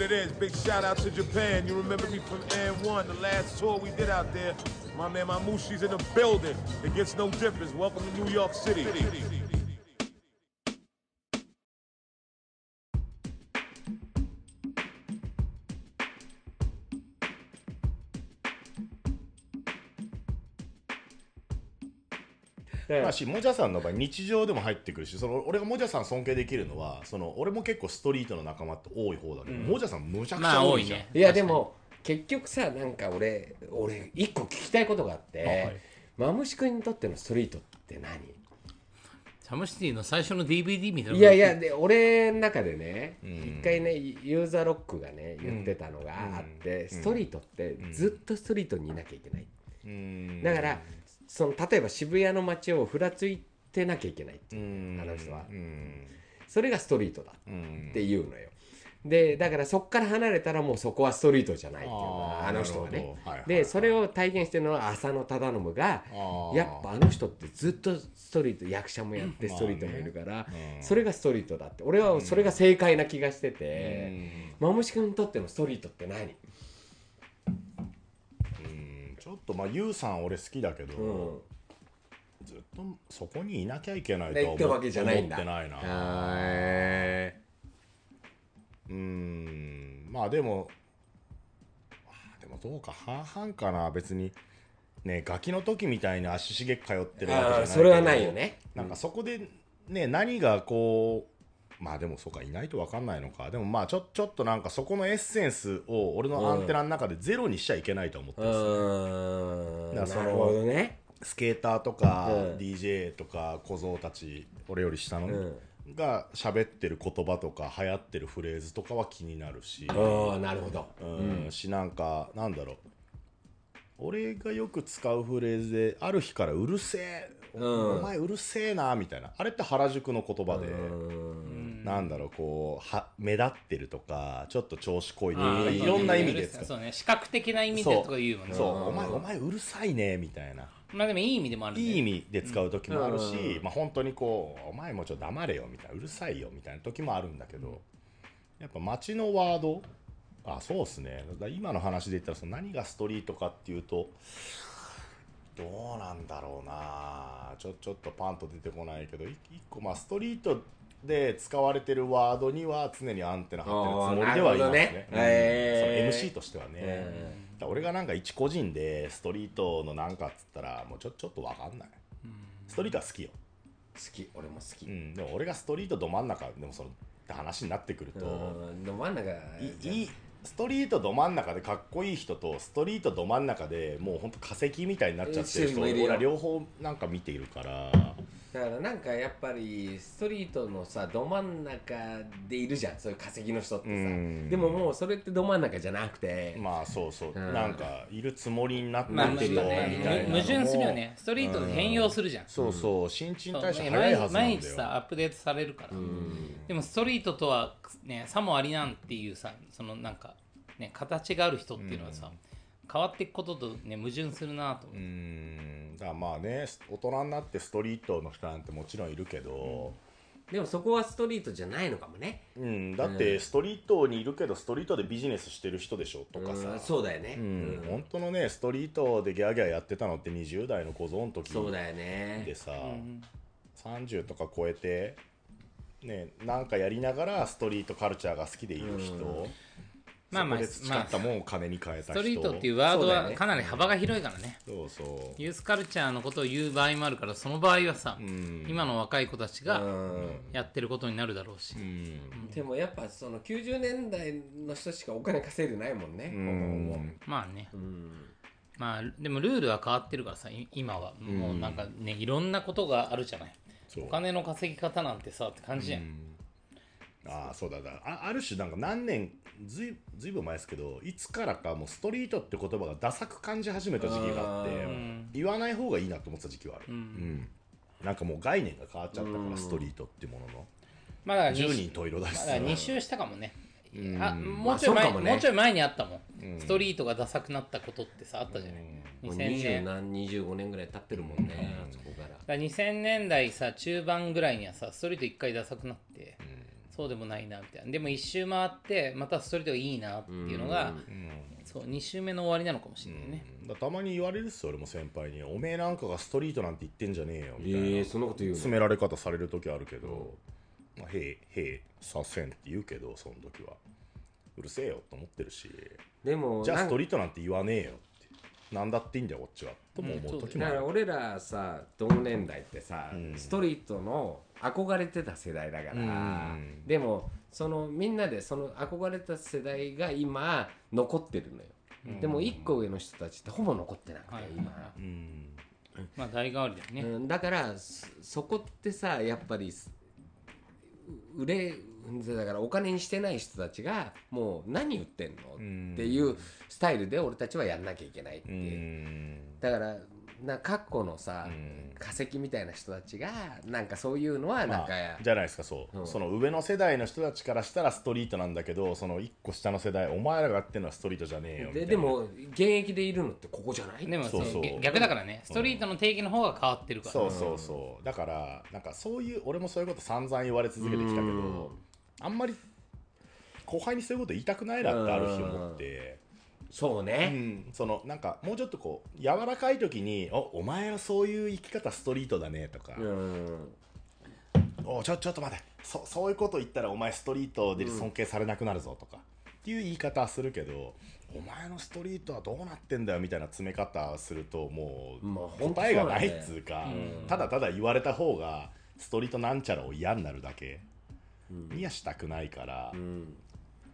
what it is. Big shout out to Japan. You remember me from N1, the last tour we did out there. My man my Mamushi's in the building. It gets no difference. Welcome to New York City. まあしもじゃさんの場合日常でも入ってくるしその俺がもじゃさん尊敬できるのはその俺も結構ストリートの仲間って多い方だけど、もじゃさんむちゃくちまあゃ多いじゃん、多いね。いやでも結局さなんか俺俺一個聞きたいことがあって、はい。マムシ君にとってのストリートって何？サムシティの最初の DVD みたいな。いやいやで俺の中でねん。一、回ねユーザーロックがね言ってたのがあって、ストリートってずっとストリートにいなきゃいけない、うん。だからその例えば渋谷の街をふらついてなきゃいけないってういう、んあの人は。うんそれがストリートだうんっていうのよ。でだからそこから離れたらもうそこはストリートじゃないっていうのはあーあの人はね。なるほど。はいはいでそれを体現してるのは浅野忠信がやっぱあの人ってずっとストリート役者もやってストリートもいるから、それがストリートだって。俺はそれが正解な気がしてて、マムシ君にとってのストリートって何、とまあユウさん俺好きだけど、うん。ずっとそこにいなきゃいけないとはってわけじゃないんだ。思ってないな。へうん。まあでもまあでもどうか半々かな。別にねガキの時みたいに足しげく通ってるわけじゃないそれはないよね。なんかそこでね何がこうまあでもそうかいないと分かんないのか。でもまあちょちょっとなんかそこのエッセンスを俺のアンテナの中でゼロにしちゃいけないと思ってうるんですよーん。だからそのなるほどね。スケーターとか、うん。DJ とか小僧たち俺より下の、うん。が喋ってる言葉とか流行ってるフレーズとかは気になるし、ああなるほど。うん。しなんかなんだろう。俺がよく使うフレーズである日からうるせえ、うん。お前うるせえなみたいな。あれって原宿の言葉で、うんなんだろうこうは目立ってるとかちょっと調子こいてあーいろんな意味で使うそうね。視覚的な意味でとか言うもんね。そう。お前お前うるさいねみたいな。まあでもいい意味でもあるね。いい意味で使う時もあるし、うん。まあ本当にこう「お前もちょっと黙れよ」みたいな「うるさいよ」みたいな時もあるんだけどやっぱ街のワードあそうっすね。今の話で言ったらその何がストリートかっていうとどうなんだろうな。ちょちょっとパンと出てこないけどい一個まあストリートで使われてるワードには常にアンテナ張ってるつもりではいますね。その MC としてはね、俺がなんか一個人でストリートのなんかっつったらもうちょちょっとわかんない、ストリートは好きよ、好き。俺も好き。うん、でも俺がストリートど真ん中でもそのって話になってくると、うん。ど真ん中いいいストリートど真ん中でかっこいい人とストリートど真ん中でもうほんと化石みたいになっちゃってる人俺は両方なんか見ているからだからなんかやっぱりストリートのさど真ん中でいるじゃん。そういう化石の人ってさ。うん。でももうそれってど真ん中じゃなくて、まあそうそう、うん。なんかいるつもりになってまある人みたいな。のも矛盾するよね。ストリートで変容するじゃん。そうそう。新陳代謝早いはず毎日さアップデートされるから。でもストリートとはねさもありなんっていうさそのなんかね形がある人っていうのはさ変わっていくこととね矛盾するなと。思うう、ん。だからまあね大人になってストリートの人なんてもちろんいるけど、でもそこはストリートじゃないのかもね。うん。だってストリートにいるけどストリートでビジネスしてる人でしょとかさ、うんそうだよね、うん。本当のねストリートでギャーギャーやってたのって20代の小僧の時そうだよね。でさ、30とか超えてねなんかやりながらストリートカルチャーが好きでいる人、まあまあそこで培ったもんを金に変えた人。ストリートっていうワードはかなり幅が広いからね。そうそう。ユースカルチャーのことを言う場合もあるからその場合はさ、ん今の若い子たちうがん。やってることになるだろうし、うん。でもやっぱその90年代の人しかお金稼いでないもんね、ほぼほぼまあね、うん。まあでもルールは変わってるからさい今は。もうなんかねいろんなことがあるじゃない。お金の稼ぎ方なんてさって感じじゃん、ああそうだだあある種なんか何年ずいずいぶん前ですけどいつからかもうストリートって言葉がダサく感じ始めた時期があってうん。言わない方がいいなと思ってた時期はある、うん。なんかもう概念が変わっちゃったから、ストリートっていうものの。まあだから10人十色だしさ。まだ2周したかもね。うん。あもうちょい前、まあそうかもね。もうちょい前にあったもん、ストリートがダサくなったことってさあったじゃない、もう2000 20年何25年ぐらい経ってるもんね、あそこから。だから2000年代さ中盤ぐらいにはさストリート一回ダサくなって、そうでもないなみたいな。でも一周回ってまたストリートがいいなっていうのが、そう2周目の終わりなのかもしれないね、だたまに言われるっすよ俺も先輩に「おめえなんかがストリートなんて言ってんじゃねえよ」みたいな、ええそんなこと言うの？詰められ方される時あるけど「まあ、へえへえさせん」って言うけどその時は。うるせえよと思ってるし。でもじゃあストリートなんて言わねえよってなんだっていいんだよこっちはとも思う時もある。だから俺らさ同年代ってさ、ストリートの憧れてた世代だから、うん。でもそのみんなでその憧れた世代が今残ってるのよ、でも一個上の人たちってほぼ残ってなくて、はい。今、うん。まあ代替わりだよね、うん、だからそそこってさやっぱりす売れだからお金にしてない人たちがもう何言ってんの、ん。っていうスタイルで俺たちはやんなきゃいけないってだからな過去のさ、ん。化石みたいな人たちがなんかそういうのはなんまか、あ、じゃないですかそう、うん。その上の世代の人たちからしたらストリートなんだけどその一個下の世代お前らがやってるのはストリートじゃねえよみたいな。ででも現役でいるのってここじゃない？でもそうそう逆だからね。ストリートの定義の方が変わってるから、そうそうそう。だからなんかそういう俺もそういうこと散々言われ続けてきたけどあんまり後輩にそういうこと言いたくないなってある日思って。うそうね、ん。そのなんかもうちょっとこう柔らかい時に「おお前はそういう生き方ストリートだね」とか。うん「おちょちょっと待って。そそういうこと言ったらお前ストリートで尊敬されなくなるぞ」とか、っていう言い方はするけど「お前のストリートはどうなってんだよ」みたいな詰め方するともう答えがないっつうか、ただただ言われた方がストリートなんちゃらを嫌になるだけにはしたくないから、うん。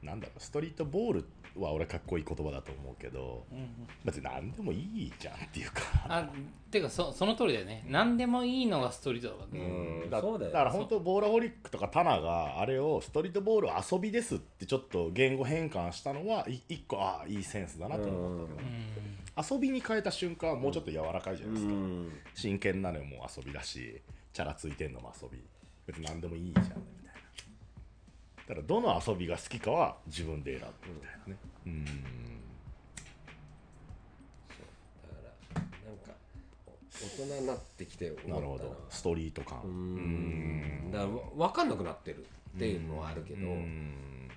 なんだろうストリートボールは俺かっこいい言葉だと思うけど、別に何でもいいじゃんっていうか。あてかそその通りだよね。何でもいいのがストリートだからね、うん。だそうだよだから本当ボーラホリックとかタナがあれをストリートボール遊びですってちょっと言語変換したのはい一個ああいいセンスだなと思ったけど、遊びに変えた瞬間はもうちょっと柔らかいじゃないですか、うん。真剣なのも遊びだしチャラついてんのも遊び。別に何でもいいじゃんだからどの遊びが好きかは自分で選ぶみたいなね。うん。だからなんか大人になってきて思ったなるほど。ストリート感。ううん。んだからわ分かんなくなってるっていうのはあるけど、うん。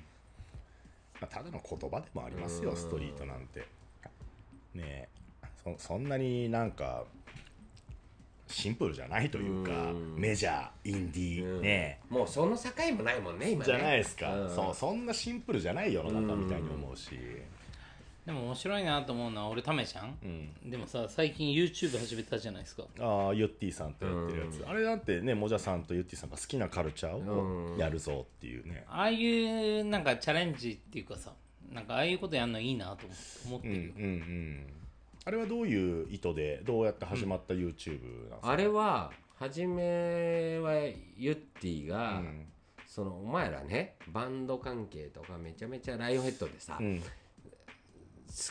まあただの言葉でもありますようん。ストリートなんて。ねえ。そそんなになんかシンプルじゃないというかうん。メジャーインディーね。もうその境もないもんね今ね。じゃないですか、うん。そうそんなシンプルじゃない世の中みたいに思うし、でも面白いなと思うのは俺タメちゃん、うん。でもさ最近 YouTube 始めたじゃないですか。ああユッティさんとやってるやつ、あれなんてねもじゃさんとユッティさんが好きなカルチャーをやるぞっていうね、ああいうなんかチャレンジっていうかさなんかああいうことやるのいいなと思ってうん、うんるよ、うんあれはどういう意図でどうやって始まった YouTube なんですか、あれは初めはユッティが、うん。そのお前らねバンド関係とかめちゃめちゃライオンヘッドでさ、うん。好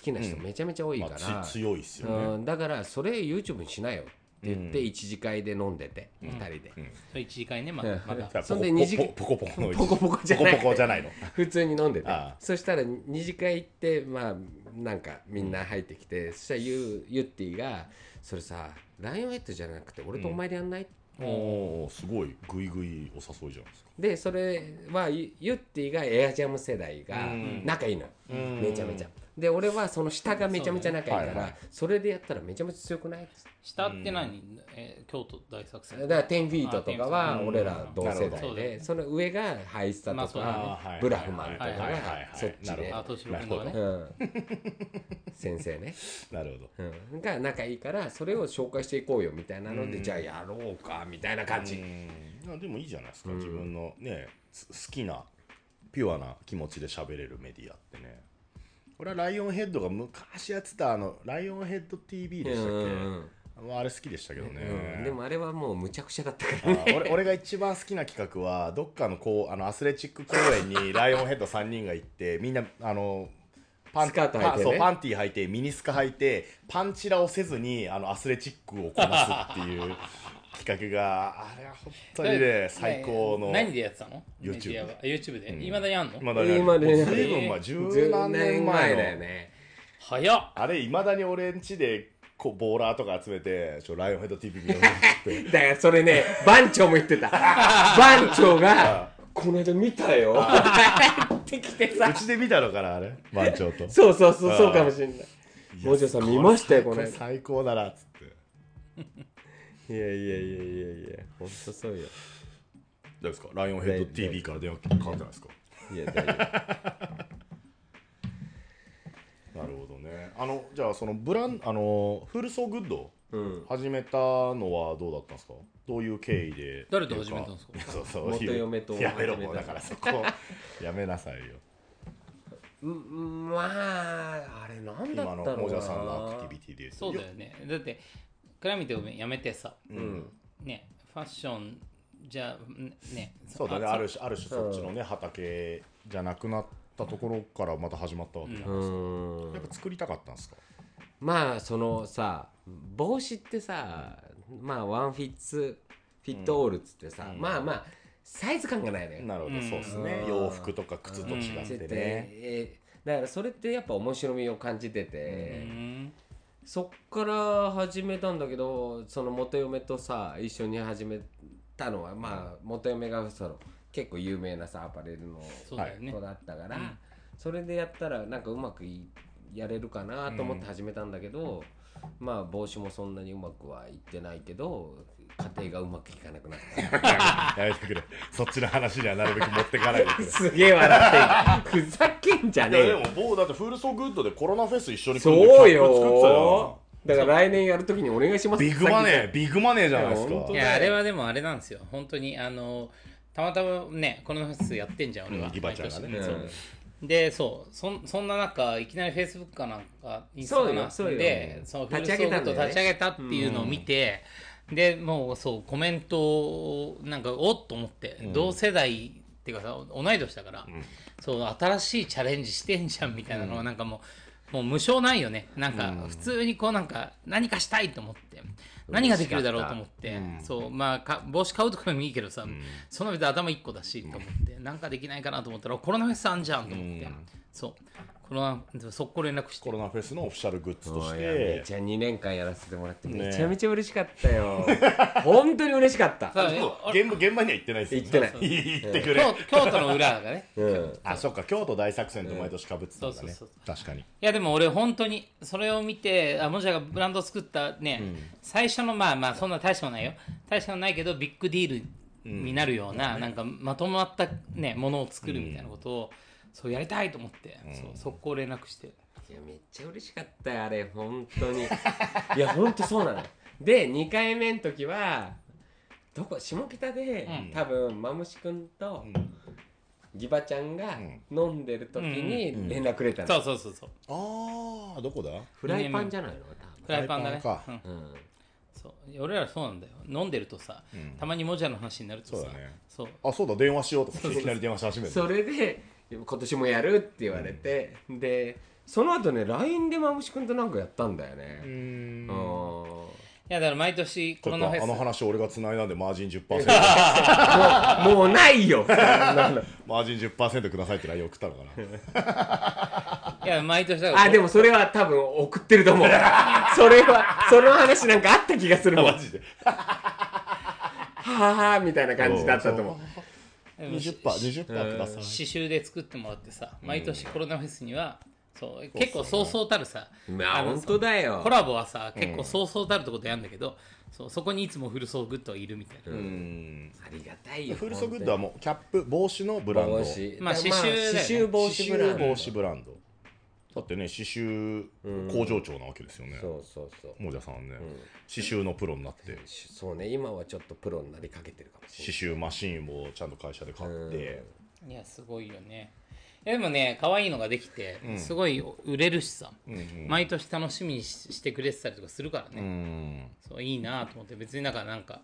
きな人めちゃめちゃ多いまから、あ、つ強いっすよね、うん、だからそれ YouTube にしなよって言って一次会で飲んでて、二人で、それ1時間ねまうん。だ。まだそんでポコ二次ポポコポコのポコポコじゃない。ポコポコじゃないの？普通に飲んでて。ああ。そしたら二次会行ってまあなんかみんな入ってきて、そしたらユユッティが「それさライオンヘッドじゃなくて俺とお前でやんないおおすごいグイグイお誘いじゃないですかでそれはユユッティがエアジャム世代がうん仲いいの、ん。めちゃめちゃで俺はその下がめちゃめちゃ仲いいからそ,、はいはいれでやったらめちゃめちゃ強くない？下って何、えー京都大作戦。だから10フィートとかはうん俺ら同世なるほ代どでその上がハイスタとまあそうだね。かブラフマンとかがはいはいはいはい。そっちで。なるほど。あ敏郎君とかね。うん。先生ね。なるほど。うん、が仲いいからそれを紹介していこうよみたいなので、じゃあやろうかみたいな感じ、うん。いやでもいいじゃないですか、自分のねつ好きなピュアな気持ちで喋れるメディアってね俺はライオンヘッドが昔やってたあのライオンヘッド TV でしたっけ、うんあれ好きでしたけどね、うん。でもあれはもうむちゃくちゃだったかあら。ね俺俺が一番好きな企画はどっかのこうあのアスレチック公園に ライオンヘッド3人が行ってみんなあのパスカート履いてね。パそうパンティー履いてミニスカ履いてパンチラをせずにあのアスレチックをこなすっていう企画があれは本当にね最高の何でやってたの？YouTube は？YouTube で？うん。いまだにあんの？まだね今ねもう随分前十何年前の。だよね。早っ。あれいまだに俺んちでこうボーラーとか集めて ちょライオンヘッド TV 見ようって。だからそれね番長も言ってた。番長が「この間見たよ」ってきてうさちで見たのかなあれ？番長と。そうそうそうそうかもしれない。もじゃさん見ましたよこのれ間最高だなっつっていやいやいやいやいやほんとそうよ。どうですか？ライオンヘッド TV から電話かかってないですか？いや大丈なるほどね。あのじゃあそのブランあのフルソーグッド夫うん。始めたのはどうだったんですか？どういう経緯で誰と始めたんですか？そうそう。元嫁とやめろもうだからそこ。やめなさいよ。うんまああれなんだ今のったのモジャさんのアクティビティでそうだよね。だってクラミテをやめてさ。うん。ねファッションじゃんね。そうだね。ある種ある種そっちのね畑じゃなくなったところからまた始まったわけじゃないですか、うん。やっぱ作りたかったんですか？まあそのさ帽子ってさまあワンフィッツフィットオールっつってさ、うん。まあまあサイズ感がないのよ、なるほど、うん。そうですね。うん。洋服とか靴と違ってね、えーだからそれってやっぱ面白みを感じてて、うんそっから始めたんだけどその元嫁とさ一緒に始めたのはまあ元嫁がその結構有名なさアパレルの子だったから、うん。それでやったらなんかうまくいやれるかなと思って始めたんだけど、まあ帽子もそんなにうまくはいってないけど家庭がうまくいかなくなった。やめてくれ。そっちの話にはなるべく持ってかないでくれ。すげえ笑ってん。ふざけんじゃねえよ。も僕だってフルソーグッドでコロナフェス一緒に組んでそうよ。だから来年やるときにお願いしますビッグマネービッグマネーじゃないですか。いやあれはでもあれなんですよ。本当にあのたまたまねこのフェスやってんじゃん俺は、うんギバちゃんがね。でそうそんそんな中いきなりフェイスブックかなんかインスタかなそうよそうよ。でそのフル立ちソーグと立ち上げたっていうのを見て、でもうそうコメントをなんかおっと思って、同世代っていうかさ同い年だから、そう新しいチャレンジしてんじゃんみたいなのがなんかもう、もう無償ないよね。なんか普通にこうなんか何かしたいと思って何ができるだろうと思って、そうまあか帽子買うとかでもいいけどさ、その別に頭1個だしと思って、なんかできないかなと思ったらコロナフェスあんじゃんと思って、そうコロナ速攻連絡して。コロナフェスのオフィシャルグッズとしおいやめてちゃ2年間やらせてもらってねめちゃめちゃ嬉しかったよ。本当に嬉しかった。さあでも現場現場には行ってないですよ。行ってない。行ってくれ。京京都の裏だからね。うん。あそっか。京都大作戦と毎年かぶってたんだね。そうそう確かに。いやでも俺本当にそれを見てあもじゃがブランドを作ったね、最初のまあまあそんな大したことないよ。大したことないけどビッグディールになるような、なんかまとまったねものを作るみたいなことを、そうやりたいと思って、そう速攻連絡して。いやめっちゃ嬉しかったよあれ。本当に。いや本当そうなのよ。で2回目の時はどこ下北で、うん。多分マムシ君と、ギバちゃんが飲んでる時に連絡くれたの、そうそうそうそう。ああどこだ？フライパンじゃないの？フライパンだね。フライパンうん。そう。俺らそうなんだよ。飲んでるとさ、たまにもじゃの話になるとさ。そうだね。そう。あそうだ。電話しようとかいきなり電話し始めるそれで今年もやるって言われて、でその後ね LINE でマムシ君となんかやったんだよね。うん。ん。いやだから毎年ちょっとコロナフェス。あの話俺が繋いだんでマージン10%もうもうないよ。マージン10%くださいって LINE 送ったのかな。いや毎年だから。あでもそれは多分送ってると思う。それはその話なんかあった気がするもん。はマジで。ははみたいな感じだったと思うでも 20%20% ください。刺繍で作ってもらってさ毎年コロナフェスにはそう結構そうそうたるさのまあ本当だよ。コラボはさ結構そうそうたるとことやるんだけど、そうそこにいつもフルソーグッドはいるみたいな、うん。ありがたいよフルソーグッドはもうキャップ帽子のブランド。帽子まあ刺繍だよね。刺繍帽子ブランド。刺繍帽子ブランドだってね刺繍工場長なわけですよね。そうそうそう。もじゃさんはね刺繍のプロになって。そうね今はちょっとプロになりかけてるかもしれ刺繍マシーンをちゃんと会社で。買っていやすごいよね。やでもね可愛いのができて、すごい売れるしさ、うんうん。毎年楽しみにししてくれてたりとかするからね、うん。そういいなと思って。別になんかなんか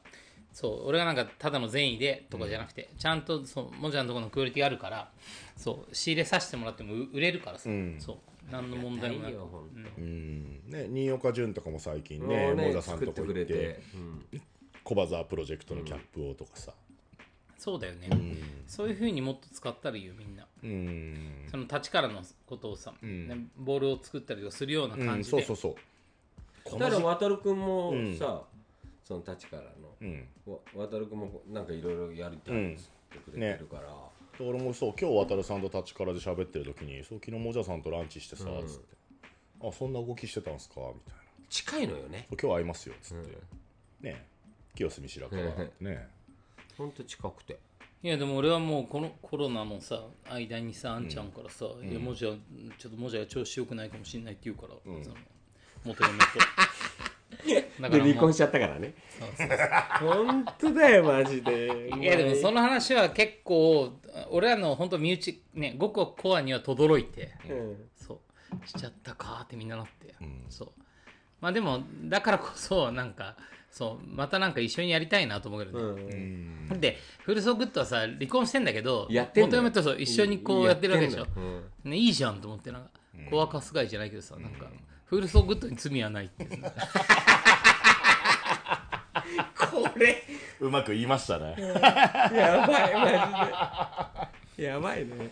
そう俺がなんかただの善意でとかじゃなくて、ちゃんとそうもじゃんのところのクオリティあるからそう仕入れさせてもらってもう売れるからさ、ん。そう何の問題もないよほんと。うん。ね新岡潤とかも最近もねうねモザさんとこ行って作ってくれて。うん。コバザープロジェクトのキャップをとかさ。そうだよね、そういうふうにもっと使ったらいいよみんな。うん。その立ちからのことをさ、ん。ねボールを作ったりとかするようなうん感じで、そうそうそう。こだから渡るくんもうん。さその立ちからのうん。わ渡るくんもなんかいろいろやりたいってくれてるから俺もそう今日渡さんと立ちからで喋ってる時に「そう昨日もじゃさんとランチしてさ」うん。つって「あそんな動きしてたんすか?」みたいな。近いのよね「そう今日会いますよ」つって、ね清澄白河。ねほんと近くて。いやでも俺はもうこのコロナのさ間にさあんちゃんからさ「いやもじゃちょっともじゃが調子良くないかもしれない」って言うから、その元嫁とだで離もう婚しちゃったからね。本当だよマジで。いやでもその話は結構俺らの本当身内ねごくコアには轟いて、うん。そう。しちゃったかってみんななって、そう。まあでもだからこそなんかそうまたなんか一緒にやりたいなと思うけどうね、ん。だってフルソーグッドはさ離婚してんだけどやってんのよ。元嫁とそう一緒にこうやってるわけでしょ。やってん。ね、いいじゃんと思ってなんか子はかすがいじゃないけどさなんかフルソーグッドに罪はないっていう。ねこれ。うまく言いましたね。やばいマジで。やばいね。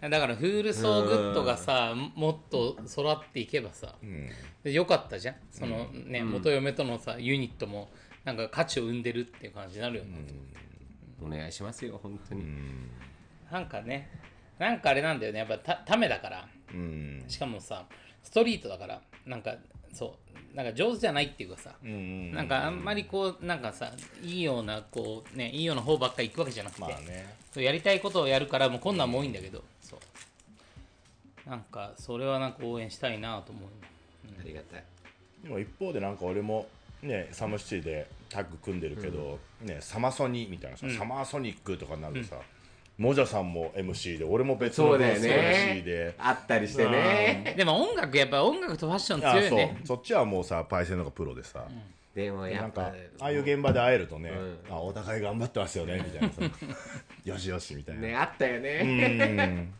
だからフールソーグッドがさもっと育っていけばさ、でよかったじゃん。そのね、元嫁とのさユニットもなんか価値を生んでるっていう感じになるよね、お願いしますよ本当に。なんかねなんかあれなんだよね。やっぱたためだから。うん。しかもさストリートだから。なんかそう。なんか上手じゃないっていうかさ、うんなんかあんまりこうなんかさいいようなこうねいいような方ばっかり行くわけじゃなくて、まあね。そうやりたいことをやるからもう困難も多いんだけど。そう。なんかそれはなんか応援したいなと思う。ありがたい。でも一方でなんか俺もねサムシティでタッグ組んでるけど、ねサマソニみたいなさ、サマーソニックとかになるとさ、モジャさんも MC で俺も別のス MC ねで。あったりしてね。でも音楽やっぱ音楽とファッションあそう強いよねそっちはもうさパイセンの方がプロでさ、でもやっぱなんかああいう現場で会えるとね、うあお互い頑張ってますよねみたいなさ。よしよしみたいな、ねあったようねん。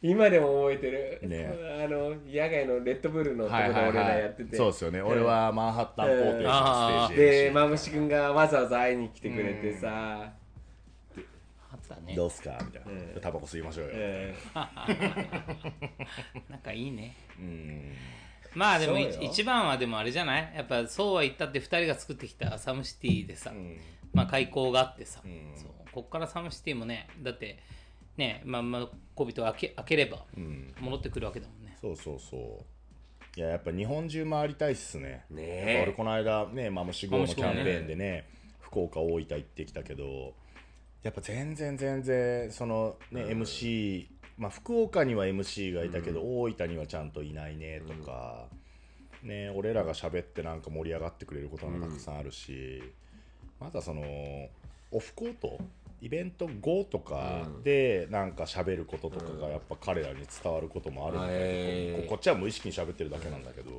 今でも覚えてる。ね。あの野外のレッドブルのところ俺らはいやってて。そうですよね、俺はマンハッタンポーテーションあーステージでマムシ君がわざわざ会いに来てくれてさたね。どうすか？みたいな、うんタバコ吸いましょうよ、え仲 いいね。うん。まあでも一一番はでもあれじゃない？やっぱそうは言ったって2人が作ってきたサムシティでさ、ん。まあ開口があってさ、ん。そう。こっからサムシティもねだってねまあまあ小人を開け開ければん。戻ってくるわけだもんね、そうそうそう。いややっぱ日本中回りたいっすね。ね俺この間ねマムシ号のキャンペーンでね。福岡大分行ってきたけどやっぱ全然全然そのね、MC まあ福岡には MC がいたけど、大分にはちゃんといないねとか、ね俺らが喋ってなんか盛り上がってくれることもたくさんあるし、またそのオフコートイベント後とかでなんか喋ることとかがやっぱ彼らに伝わることもあるんだけど、へーここっちは無意識に喋ってるだけなんだけど、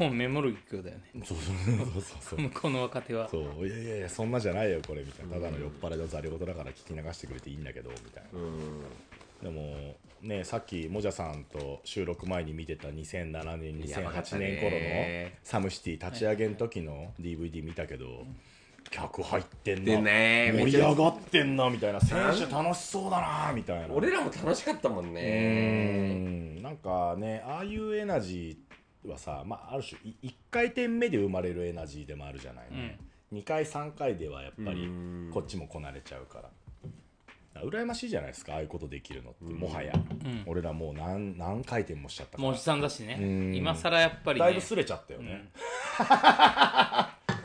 もうメモる勢いだよね。そうそうそうそう。向こうの若手は。そう。いやいやいやそんなじゃないよこれ。みたいな。ただの酔っ払いのざり言だから聞き流してくれていいんだけどみたいな、でもねさっきもじゃさんと収録前に見てた2007年2008やばかったね年頃のサムシティ立ち上げの時の DVD 見たけど、客入ってんでな、ね盛り上がってんなみたいな。選手楽しそうだなみたいな。俺らも楽しかったもんうねん。なんかねああいうエナジーはさ、まあ、ある種1回転目で生まれるエナジーでもあるじゃないね、2回3回ではやっぱりうん。こっちもこなれちゃうから。だから羨ましいじゃないですかああいうことできるのって、もはや、俺らもう何何回転もしちゃったから。もうおじさんだしね。ん。今更やっぱりね。だいぶすれちゃったよね、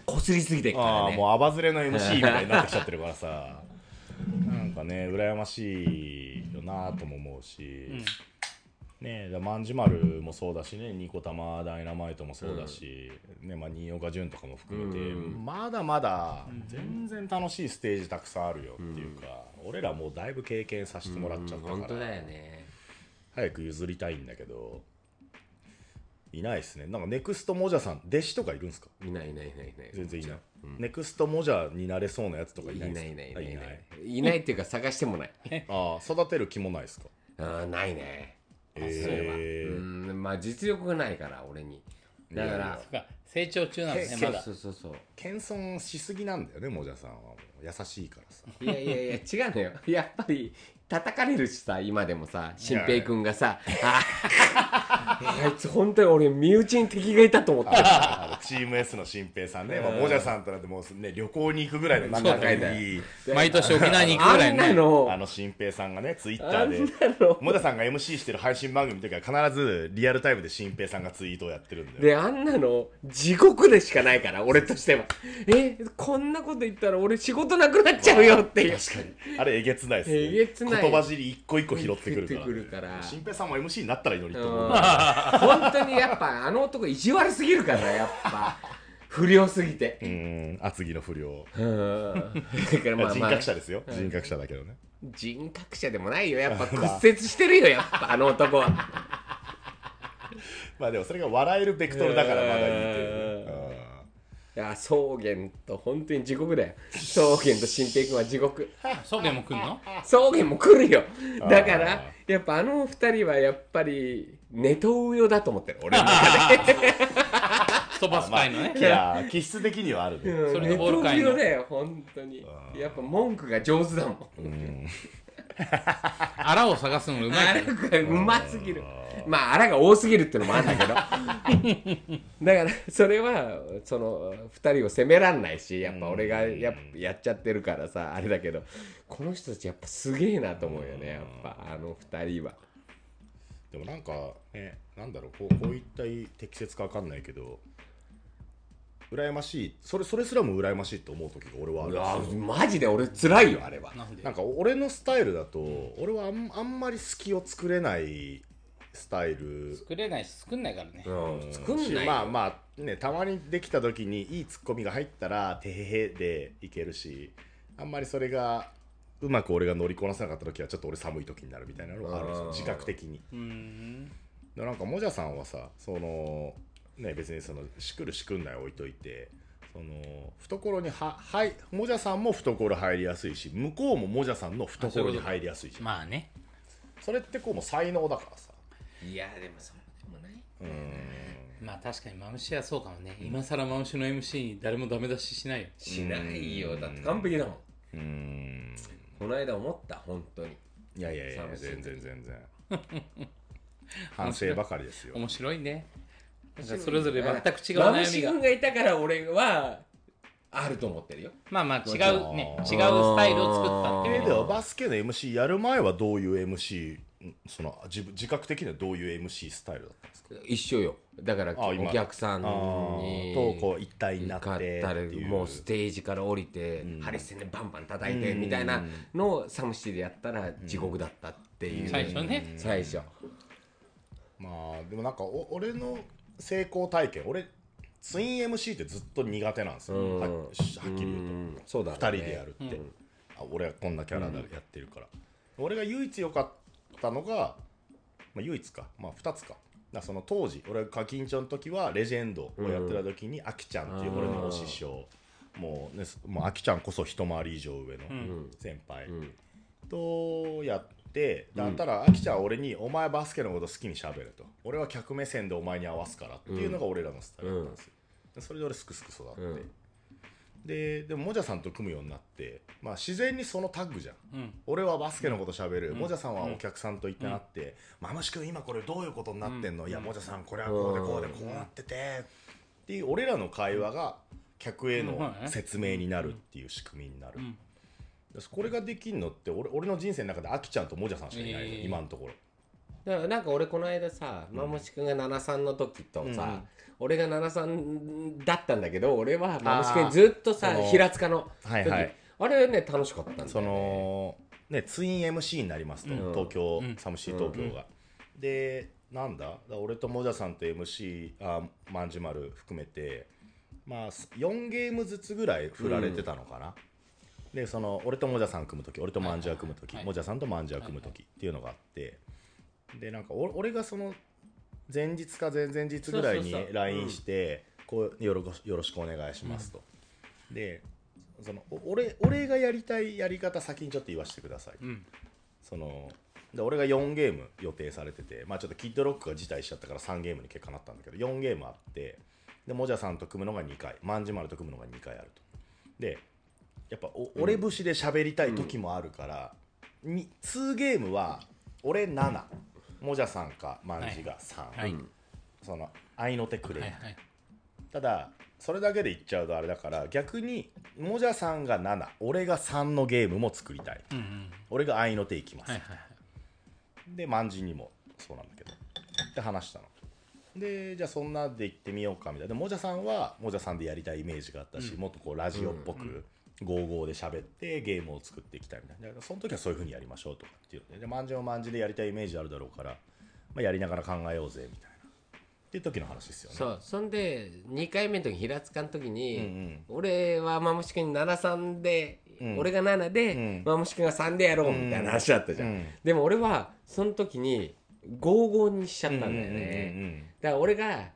こすりすぎてっかあらね。あもうアバズレの MC みたいになってきちゃってるからさ。なんかね羨ましいよなとも思うし、ねえまんじまるもそうだしねニコタマダイナマイトもそうだし、ねまあ、新岡潤とかも含めて、まだまだ全然楽しいステージたくさんあるよっていうか、俺らもうだいぶ経験させてもらっちゃったから、本当だよね。早く譲りたいんだけどいないですね。なんかネクストモジャさん弟子とかいるんですか？いないいないいないいない。全然いない、ネクストモジャになれそうなやつとかいいなないいいないいない。いない。いないっていうか探してもない。ああ育てる気もないですか？あーないねそういえば。うんまあ実力がないから俺に。だからそっか成長中なんですねまだ。そうそうそう謙遜しすぎなんだよねモジャさんはもう。優しいからさ。いやいやいや違うのよ。やっぱり叩かれるしさ今でもさ新平君がさ「ああいつ本当に俺身内に敵がいたと思ったあのチーム S の新平さんね、まあ、モジャさんとなんてもうね旅行に行くぐらいの仲がいい。毎年沖縄に行くぐらあんないねの。あの新平さんがねツイッターで。なの。モジャさんが MC してる配信番組の時は必ずリアルタイムで新平さんがツイートをやってるんだよ。であんなの地獄でしかないから俺としては。えこんなこと言ったら俺仕事なくなっちゃうよっていう。あれえげつないですね。えげつない言葉尻一個一個拾ってくるから,、新平さんも MC になったらいいのにとうん。思う、本当にやっぱあの男意地悪すぎるからやっぱ。不良すぎて。うん。厚木の不良、うん。だからまあ人まあ。格者ですよ、人格者だけどね。人格者でもないよ。やっぱ屈折してるよやっぱあの男は。まあでもそれが笑えるベクトルだからまだいいっていう、うんいや草原と本当に地獄だよ。草原と新平君は地獄。そうでも来んの？草原も来るよ。だかあらやっぱあの二人はやっぱりネトウヨだと思ってる。俺の中で。飛ばすパイのね。いや気質的にはあるね、それネトウとボール界の。ヨだよ本当に。やっぱ文句が上手だもん あらを探すのがうまあいうますぎる。まああらが多すぎるってのもあるんだけど。だからそれはその2人を責めらんないしやっぱ俺がやっやっちゃってるからさあれだけど。この人たちやっぱすげえなと思うよねやっぱあの2人は。でもなんかね。なんだろうこうこういった適切か分かんないけど羨ましい。それそれすらも羨ましいと思う時が俺はあるあマジで？俺辛いよあれは。なんで？なんか俺のスタイルだと俺はあんあんまり隙を作れないスタイル。作れないし作んないからね。うん。作んないよ。まあまあねたまにできた時にいいツッコミが入ったらてへへでいけるしあんまりそれがうまく俺が乗りこなせなかった時はちょっと俺寒い時になるみたいなのがあるんですよ。あー。自覚的に。うーん。でなんかもじゃさんはさそのね別にそのしくるしくんない置いといてその懐にははいもじゃさんも懐入りやすいし向こうももじゃさんの懐に入りやすいし。まあね。それってこうもう才能だからさ。いやでもそうでもない。まあ確かにマムシはそうかもね。今更マムシの MC に誰もダメ出ししないよ。しないよ。だって完璧だもん。うーん。この間思った本当に。いやいやいや全然全然。反省ばかりですよ。面白いねそれぞれ全く違う悩みが。シ君がいたから俺はあると思ってるよ。まあまあ違うね。違うスタイルを作ったっていう。えではバスケの MC やる前はどういう MC んその自分自覚的にはどういう MC スタイルだったんですか？一緒よ。だからお客さんとこう一体になってもうステージから降りて、ハリセンでバンバン叩いてみたいなのをサムシティでやったら地獄だったっていう、最初ね。最初。まあでもなんかお俺の成功体験。俺ツイン MC ってずっと苦手なんですよ、うん。ははっきり言うと、うん。そうだ、ね、2人でやるって、あ俺はこんなキャラでやってるから、俺が唯一良かったのが、まあ、唯一か、まあ、2つか。だその当時俺が課金長の時はレジェンドをやってた時に、あきちゃんっていう俺のお師匠。もうねもうあきちゃんこそ一回り以上上の先輩、ん。とやってだったらあきちゃんは俺に「お前バスケのこと好きにしゃべれ」と「俺は客目線でお前に合わすから」っていうのが俺らのスタイルだったんですよ、でそれで俺すくすく育って、うん。ででももじゃさんと組むようになって、まあ、自然にそのタッグじゃん、うん。俺はバスケのことしゃべる、もじゃさんはお客さんと行ってなって「まむし君今これどういうことになってんの？いやもじゃさんこれはこうでこうでこうなってて」っていう俺らの会話が客への説明になるっていう仕組みになる、これができんのって俺俺の人生の中であきちゃんともじゃさんしかいないの、えー今のところ。だからなんか俺この間さマムシ君が73の時とさ、俺が73だったんだけど俺はマムシ君ずっとさ平塚の時、はいはい。あれね楽しかったんだよ、ね、そのねツイン MC になりますと、うん。東京、サムシー東京が、でなんだ？俺ともじゃさんと MC あまんじまる含めてまあ4ゲームずつぐらい振られてたのかな、でその俺ともじゃさん組む時俺とまんじゅう組む時、はいもじゃさんとまんじゅう組む時っていうのがあってでなんかお俺がその前日か前々日ぐらいに LINE してこうよろよろしくお願いしますと、でそのお俺俺がやりたいやり方先にちょっと言わせてください、ん。そので俺が4ゲーム予定されてて、まあ、ちょっとキッドロックが辞退しちゃったから3ゲームに結果なったんだけど4ゲームあってでもじゃさんと組むのが2回まんじまると組むのが2回あると。でやっぱお俺節で喋りたい時もあるから、に2ゲームは俺7もじゃさんかまんじが3、はい。その合いの手くれる、はいはい。ただそれだけで言っちゃうとあれだから逆にもじゃさんが7俺が3のゲームも作りたい、うんうん。俺が合いの手いきます、はいはいはい。で万人にもそうなんだけど。って話したの。でじゃあそんなで行ってみようかみたいな。でもじゃさんはもじゃさんでやりたいイメージがあったし、もっとこうラジオっぽく、ゴーゴーで喋ってゲームを作っていきたいみたいな。だからその時はそういうふうにやりましょうとかっていうのでで万人は万人でやりたいイメージあるだろうから、まあ、やりながら考えようぜみたいな。っていう時の話ですよね。そう。そんで2回目の時平塚の時に、うんうん。俺はマムシ君に73で、ん。俺が7で、ん。マムシ君が3でやろうみたいな話だったじゃん、うん。でも俺はその時に55にしちゃったんだよね、うんうんうんだから俺が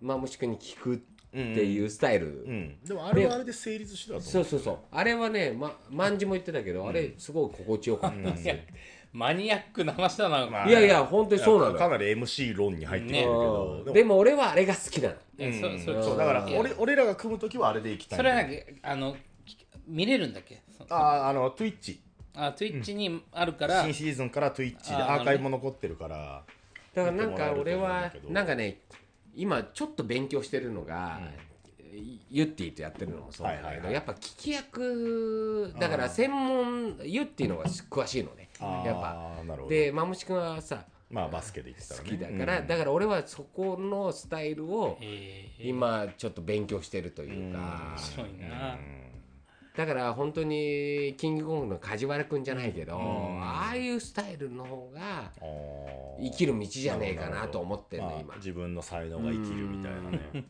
マムシ君に聞くっていうスタイル、うん。うんでもあれはあれで成立してたと思う。そうそうそう。あれはね、ま、万字も言ってたけど、あれすごい心地よかったんですよ、マニアックな話だな、まあいやいや本当にそうなのよ。かなり MC 論に入ってきてるけど、うん。でも俺はあれが好きなの。うん。そそうだから俺俺らが組む時はあれでいきたい。それはなんかあのき見れるんだっけ？そああの Twitch あ Twitch にあるから、新シーズンから Twitch であーアーカイブも残ってるから。だからなんか俺はなんかね今ちょっと勉強してるのが、ユッティとやってるのもそうだけど、はいはいはい。やっぱ聞き役だから専門ユッティの方が詳しいのね。やっぱ。でマムシ君はさまあバスケで言ってたら好ねきだから、うんだから俺はそこのスタイルをえー、今ちょっと勉強してるというか、面白いな、だから本当にキングコングの梶原君じゃないけど、ああいうスタイルの方が生きる道じゃねえかなと思ってんのまあ今。自分の才能が生きるみたいなね。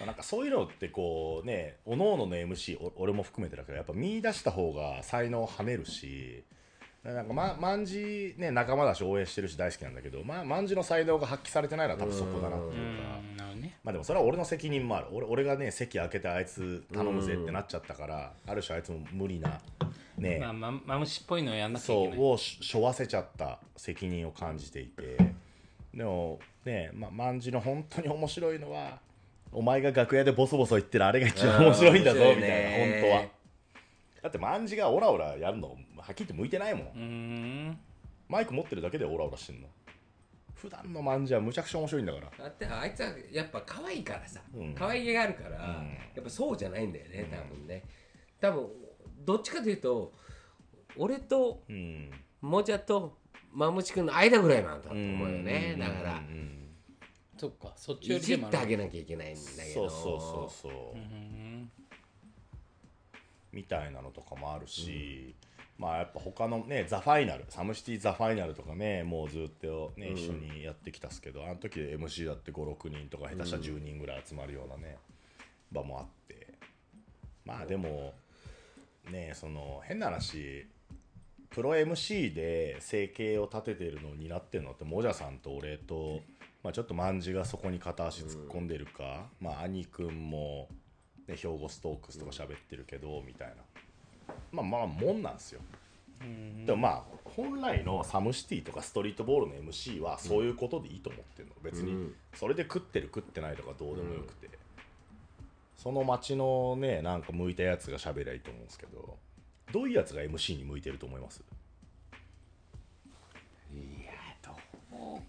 なんかそういうのってこうねおのおのの MC お俺も含めてだけどやっぱ見出した方が才能を跳ねるしなんかま万字ね仲間だし応援してるし大好きなんだけどまあ万字の才能が発揮されてないのは多分そこだなっていうか。まあでもそれは俺の責任もある。俺俺がね席開けてあいつ頼むぜってなっちゃったからある種あいつも無理なね。まあ、まマムシっぽいのをやんなきゃいけない。そうをし背負わせちゃった責任を感じていて。でもねま万字の本当に面白いのはお前が楽屋でボソボソ言ってるあれが一番面白いんだぞみたいな本当は。だって万字がオラオラやるのはっきり言って向いてないもん。ん。マイク持ってるだけでオラオラしてんの。普段の万字はむちゃくちゃ面白いんだから。だってあいつはやっぱ可愛いからさ、うん。可愛げがあるから、やっぱそうじゃないんだよね多分ね。多分どっちかというと俺とうん。もじゃとマムチ君の間ぐらいなんだと思うよねだから。うん。そっかそっちよいじりでもある。ってあげなきゃいけないんだけど。そうそうそうそう。うん。みたいなのとかもあるし、まあやっぱ他のねザ・ファイナルサムシティ・ザ・ファイナルとかねもうずっとね、一緒にやってきたっすけどあの時で MC だって56人とか下手したら10人ぐらい集まるようなね、場もあって。まあでもねその変な話プロ MC で生計を立ててるのを担ってるのってもじゃさんと俺と、まあ、ちょっと万字がそこに片足突っ込んでるか、まあ兄くんも、ね、兵庫ストークスとか喋ってるけどみたいなまあまあもんなんですよ。でもまあ本来のサムシティとかストリートボールの MC はそういうことでいいと思ってるの。別にそれで食ってる食ってないとかどうでもよくて、その街のねなんか向いたやつが喋りゃいいと思うんですけどどういうやつが MC に向いてると思います？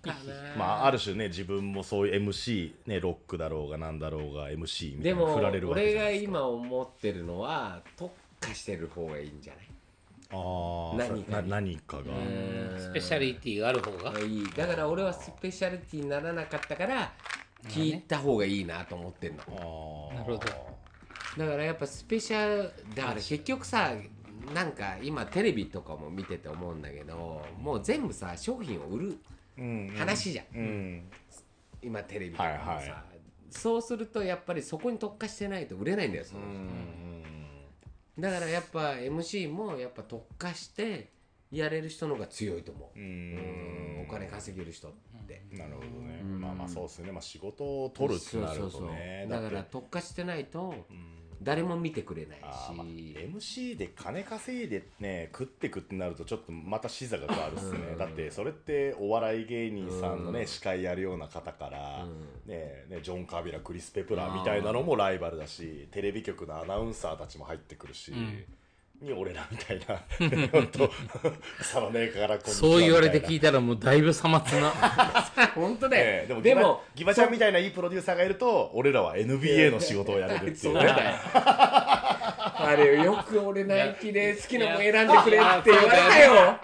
かな。まあある種ね自分もそういう MC ねロックだろうがなんだろうが MC みたでもいなの振られるわけ俺がじゃないですか。今思ってるのは特化してる方がいいんじゃない？ああ何かに。な何かが。スペシャリティがある方が？いいだから俺はスペシャリティにならなかったから聞いた方がいいなと思ってんの。なるほど。だからやっぱスペシャルだから結局さなんか今テレビとかも見てて思うんだけどもう全部さ商品を売るうん話じゃん、うん。今テレビとかもさ、はいはい。そうするとやっぱりそこに特化してないと売れないんだよその人だからやっぱ MC もやっぱ特化してやれる人の方が強いと思う、ううん。んお金稼げる人って、なるほどね、まあまあそうですね、まあ、仕事を取るってなるとね。だから特化してないと誰も見てくれないあーまあし、MC で金稼いでね食ってくってなるとちょっとまた視座が変わるっすね、だってそれってお笑い芸人さんのね、司会やるような方から、ねねジョン・カビラクリス・ペプラーみたいなのもライバルだしテレビ局のアナウンサーたちも入ってくるし、に俺らみたいな。本当草のメーカーからこんそう言われて聞いいたらもうだいぶさまつな。本当だよ、ええでもでもギバギバちゃんみたいないいプロデューサーがいると俺らは NBA の仕事をやれるっていね。そううだよ。あれよく俺ナイキで好きなもん選んでくれって言われたよ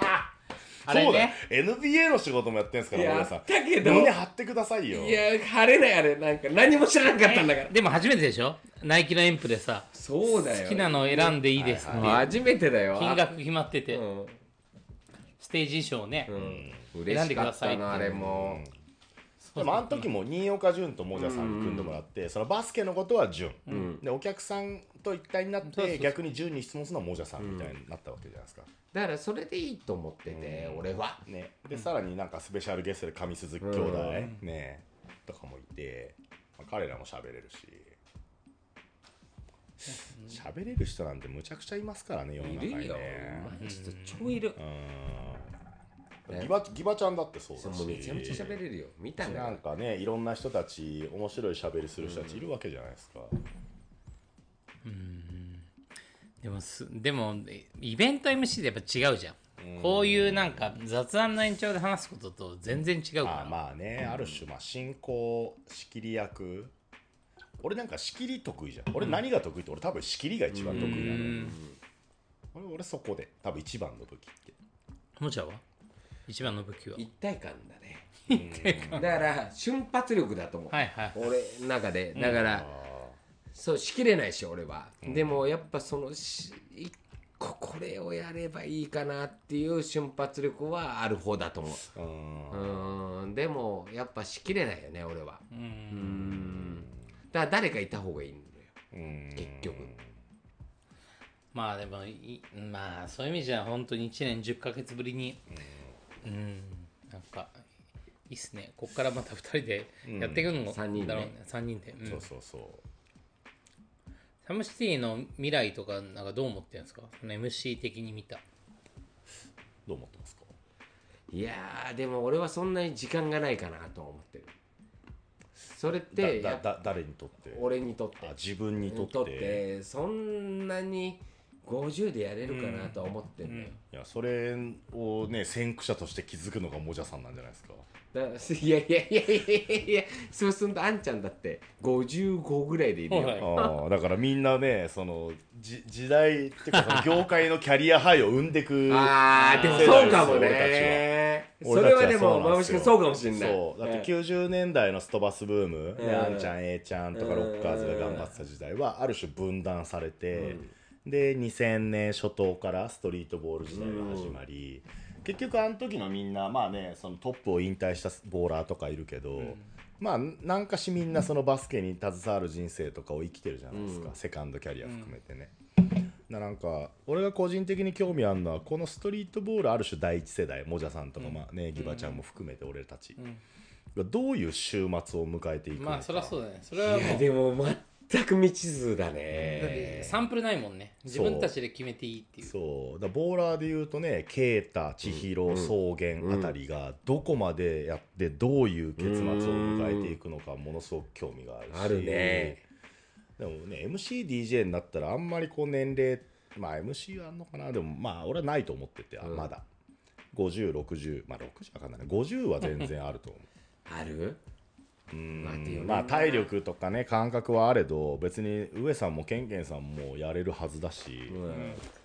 あれそうだ NBA の仕事もやってんすからや俺らさん。ったけど胸張ってくださいよ。いや晴れないあれなんか何も知らなかったんだから。でも初めてでしょ？ナイキのエンプでさそうだよ。好きなのを選んでいいですって。いう初めてだよ。金額決まってて。うん。ステージ衣装ね。うん。選んでくださいって嬉しかったなあれもでもあの時も新岡潤ともじゃさんに組んでもらって、そのバスケのことは潤、でお客さんと一体になって逆に潤に質問するのはもじゃさんみたいになったわけじゃないですか、だからそれでいいと思ってて俺は。ね、でさらになんかスペシャルゲストで上鈴木兄弟、ねとかもいて、まあ彼らも喋れるし。喋れる人なんてむちゃくちゃいますからね世の中にね。いるよ。マジで超いる。うんギバギバちゃんだってそうだし。めちゃめちゃ喋れるよ。見たんだなよんかねいろんな人たち面白い喋りする人たちいるわけじゃないですか、でもすでもえイベント MC でやっぱ違うじゃん。こういうなんか雑談の延長で話すことと全然違うから。あまあね、ある種まあ進行仕切り役。俺なんか仕切り得意じゃん。俺何が得意って俺多分仕切りが一番得意なの俺俺そこで。多分一番の武器って。もちゃは？一番の武器は。一体感だね。だから瞬発力だと思う、はいはい。俺の中で。だから、そうしきれないし俺は、でもやっぱそのし一個これをやればいいかなっていう瞬発力はある方だと思う。うん。うん。でもやっぱしきれないよね俺は。ううん。んだから誰かいた方がいいんだよ。うん。結局。まあでもいまあそういう意味じゃ本当に1年10ヶ月ぶりにうんなんかいいっすね。こっからまた2人でやっていくのも三人でだろうね。3人で、うん。そうそうそう。サムシティの未来とかなんかどう思ってるんですか？その MC 的に見た。どう思ってますか？いやーでも俺はそんなに時間がないかなとは思ってる。それってだだだ誰にとって？俺にとって。あ自分にとって。そんなに50でやれるかなとは思ってるのよ、いやそれをね先駆者として気づくのがもじゃさんなんじゃないですか。だいやいやいやいやいやそうするとあんちゃんだって55ぐらいでいるよ、はい ああだからみんなねそのじ時代っていうかその業界のキャリアハイを生んでく あーでもそうかもね。そ俺たちはれはでもまぶしくそうかもしれない。そう。だって90年代のストバスブーム、ねうん。あんちゃん A ちゃんとかロッカーズが頑張ってた時代はある種分断されて、で2000年初頭からストリートボール時代が始まり、結局あの時のみんなまあねそのトップを引退したボーラーとかいるけど、まあなんかしみんなそのバスケに携わる人生とかを生きてるじゃないですか、セカンドキャリア含めてね。ななんか俺が個人的に興味あるのはこのストリートボールある種第一世代もじゃさんとか、まあね、ギバちゃんも含めて俺たち、がどういう週末を迎えていくのか。まあそりゃそうだね。それはもいうやでも全く未知数だね。サンプルないもんね。自分たちで決めていいっていう。そう。だボーラーでいうとね啓太千尋草原あたりがどこまでやってどういう結末を迎えていくのかものすごく興味があるし。あるね。でもね MCDJ になったらあんまりこう年齢まあ MC はあんのかな。でもまあ俺はないと思ってて、あまだ。5060まあ60わかんないな50は全然あると思う。ある？まあ体力とかね感覚はあれど別に上さんもケンケンさんもやれるはずだし、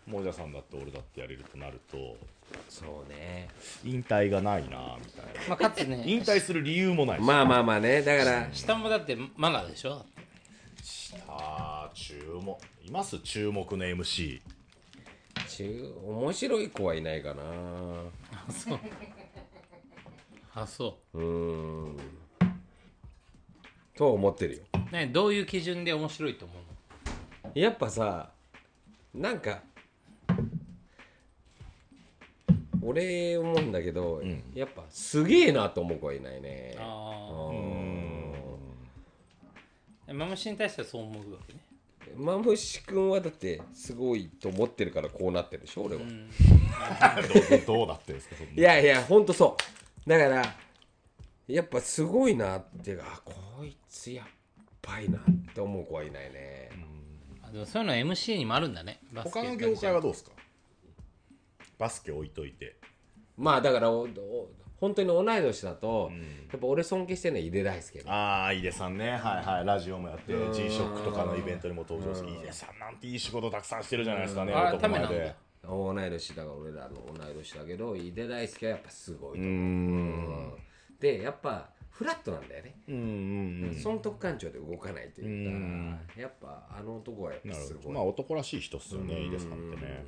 もじゃさんだって俺だってやれるとなるとそうね。引退がないなみたいな。まあかつね引退する理由もないし。まあまあまあねだから。下もだってマナーでしょ？あー注目。います注目の MC 中面白い子はいないかな。あそう。ーんと思ってるよ。うねどういう基準で面白いと思うの？やっぱさなんか俺思うんだけど、やっぱすげえなと思う子はいないね。あうあマムシに対してはそう思うわけね。んマムシ君はだってすごいと思ってるからこうなってるでしょ俺は、どうどうなってるんですかそんないやいやほんとそうだからやっぱすごいなってあこいつやっばいなって思う子はいないね、あでもそういうの MC にもあるんだね。バスケ他の業界はどうですか？バスケ置いといて。まあだからおお本当に同い年だと、やっぱ俺尊敬してるのは井出大輔ね。ああ井出さんね。はいはい。ラジオもやって G ショックとかのイベントにも登場して井出さんなんていい仕事たくさんしてるじゃないですかねあ男前で。ためなんだ。同い年だから俺らの同い年だけど井出大輔はやっぱすごいと思う、うーんでやっぱフラットなんだよね、うんうんうん。損得感情で動かないというか、やっぱあの男はやっぱすごい、まあ男らしい人っすよね井出さんってね。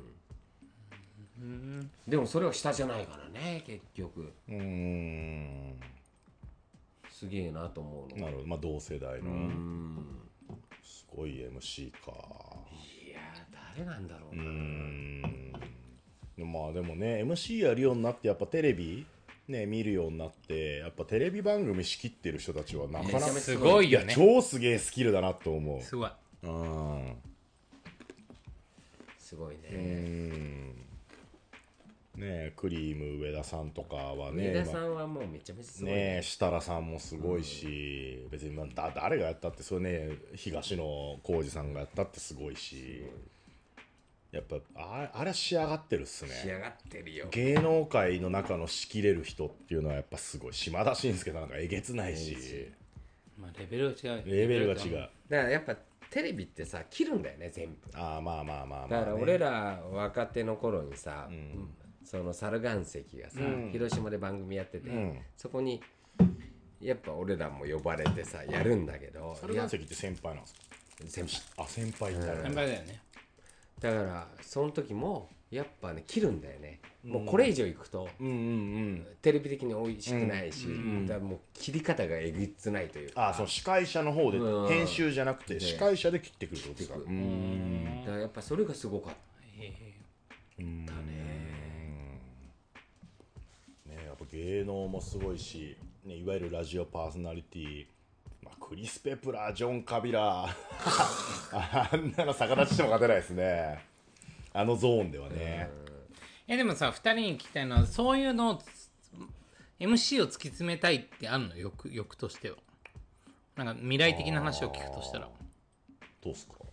でもそれは下じゃないからね結局。うーん。すげえなと思うの。なるほど。まあ同世代の。うん。すごい MC か。いやー誰なんだろうな、ん。でもまあでもね MC やるようになってやっぱテレビね見るようになってやっぱテレビ番組仕切ってる人たちはなかなかすごいいやよね超すげえスキルだなと思う。すごい。うん。すごいね、うん。ねえクリーム上田さんとかはね上田さんはもうめちゃめちゃすごいね。え設楽さんもすごいし、別にまあだ誰がやったってそれね東野幸治さんがやったってすごいしやっぱああれは仕上がってるっすね。仕上がってるよ。芸能界の中の仕切れる人っていうのはやっぱすごい島田紳介なんかえげつないし。まあレベルが違うレベルが違う。う。だからやっぱテレビってさ切るんだよね全部。ああまあまあまあまあ、ね、だから俺ら若手の頃にさ、ん。その猿岩石がさ、うん。広島で番組やってて、うん。そこにやっぱ俺らも呼ばれてさやるんだけど猿岩石って先輩なんですか先輩あ先輩先輩だよねだからその時もやっぱね切るんだよね、もうこれ以上いくとうんうんうん。テレビ的に美味しくないし、んだからもう切り方がえぐつないというか。あその司会者の方でうん。編集じゃなくてで司会者で切ってくるってことか？だからやっぱそれがすごかっへうん。ねやっぱ芸能もすごいし、ね、いわゆるラジオパーソナリティまあ、クリス・ペプラージョン・カビラ あんなの逆立ちしても勝てないですね。あのゾーンではね、えでもさ2人に聞きたいのはそういうのを MC を突き詰めたいってあるの？欲欲としては。なんか未来的な話を聞くとしたら。どうっすか？た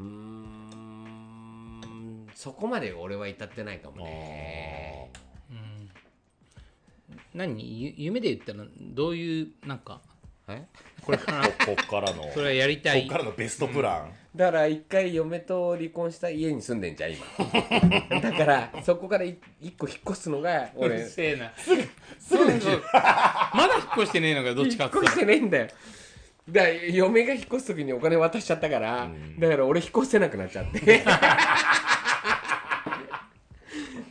うーんそこまで俺は至ってないかもね。何？ゆ夢で言ったらどういうなんかはいこれから。こっからの。それはやりたこいっからのベストプラン、だから一回嫁と離婚した家に住んでんじゃん今。だからそこからい一個引っ越すのがうる俺せえな。そうそうまだ引っ越してねえのかどっ引っちかって。越してねえんだよ。だから嫁が引っ越す時にお金渡しちゃったから、だから俺引っ越せなくなっちゃって。だか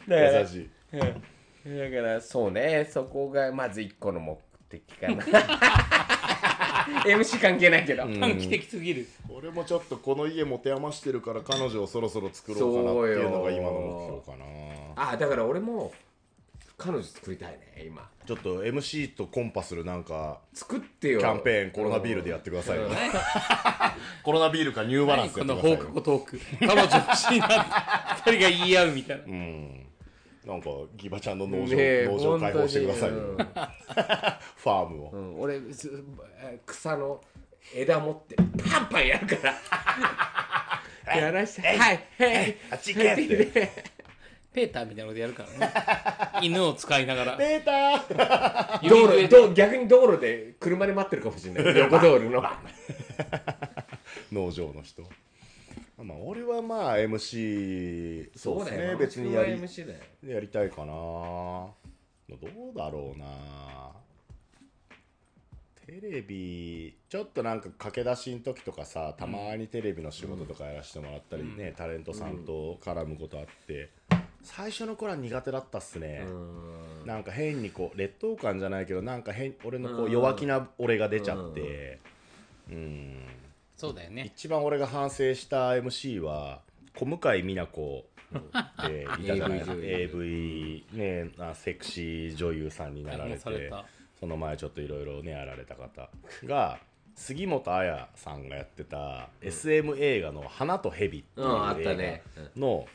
ら優しいうん。だからそうね。そこがまず一個の目的かな MC 関係ないけど、短期的すぎる。俺もちょっとこの家持て余してるから彼女をそろそろ作ろうかなっていうのが今の目標かな。あだから俺も彼女作りたいね今。ちょっと MC とコンパするなんか作ってよ。キャンペーンコロナビールでやってくださいよ。コロナビールかニューバランスやってくださいよ。の放課後トーク。彼女欲しいな2人が言い合うみたいな。うんなんかギバちゃんの農場,、ねえ農場開放してくださいよ、本当に。ファームを、うんうん俺す草の枝持ってパンパンやるから。やらして。はい。はい。あっち行けって。ペーターみたいなことやるからね。犬を使いながら。ペーター。道路ど逆に道路で車で待ってるかもしれない。横道路の。農場の人まあ俺はまあ MC そうですね。別にやりやりたいかな。どうだろうな。テレビちょっとなんか駆け出しの時とかさたまにテレビの仕事とかやらせてもらったりね、タレントさんと絡むことあって、最初の頃は苦手だったっすね、うん。なんか変にこう劣等感じゃないけどなんか変俺のこううん。弱気な俺が出ちゃって。うんそうだよね。一番俺が反省した MC は小向井美奈子って いたじゃない？AV ねあセクシー女優さんになられてた。その前ちょっといろいろねやられた方が杉本彩さんがやってた SM 映画の「花と蛇」っていう映ね。画の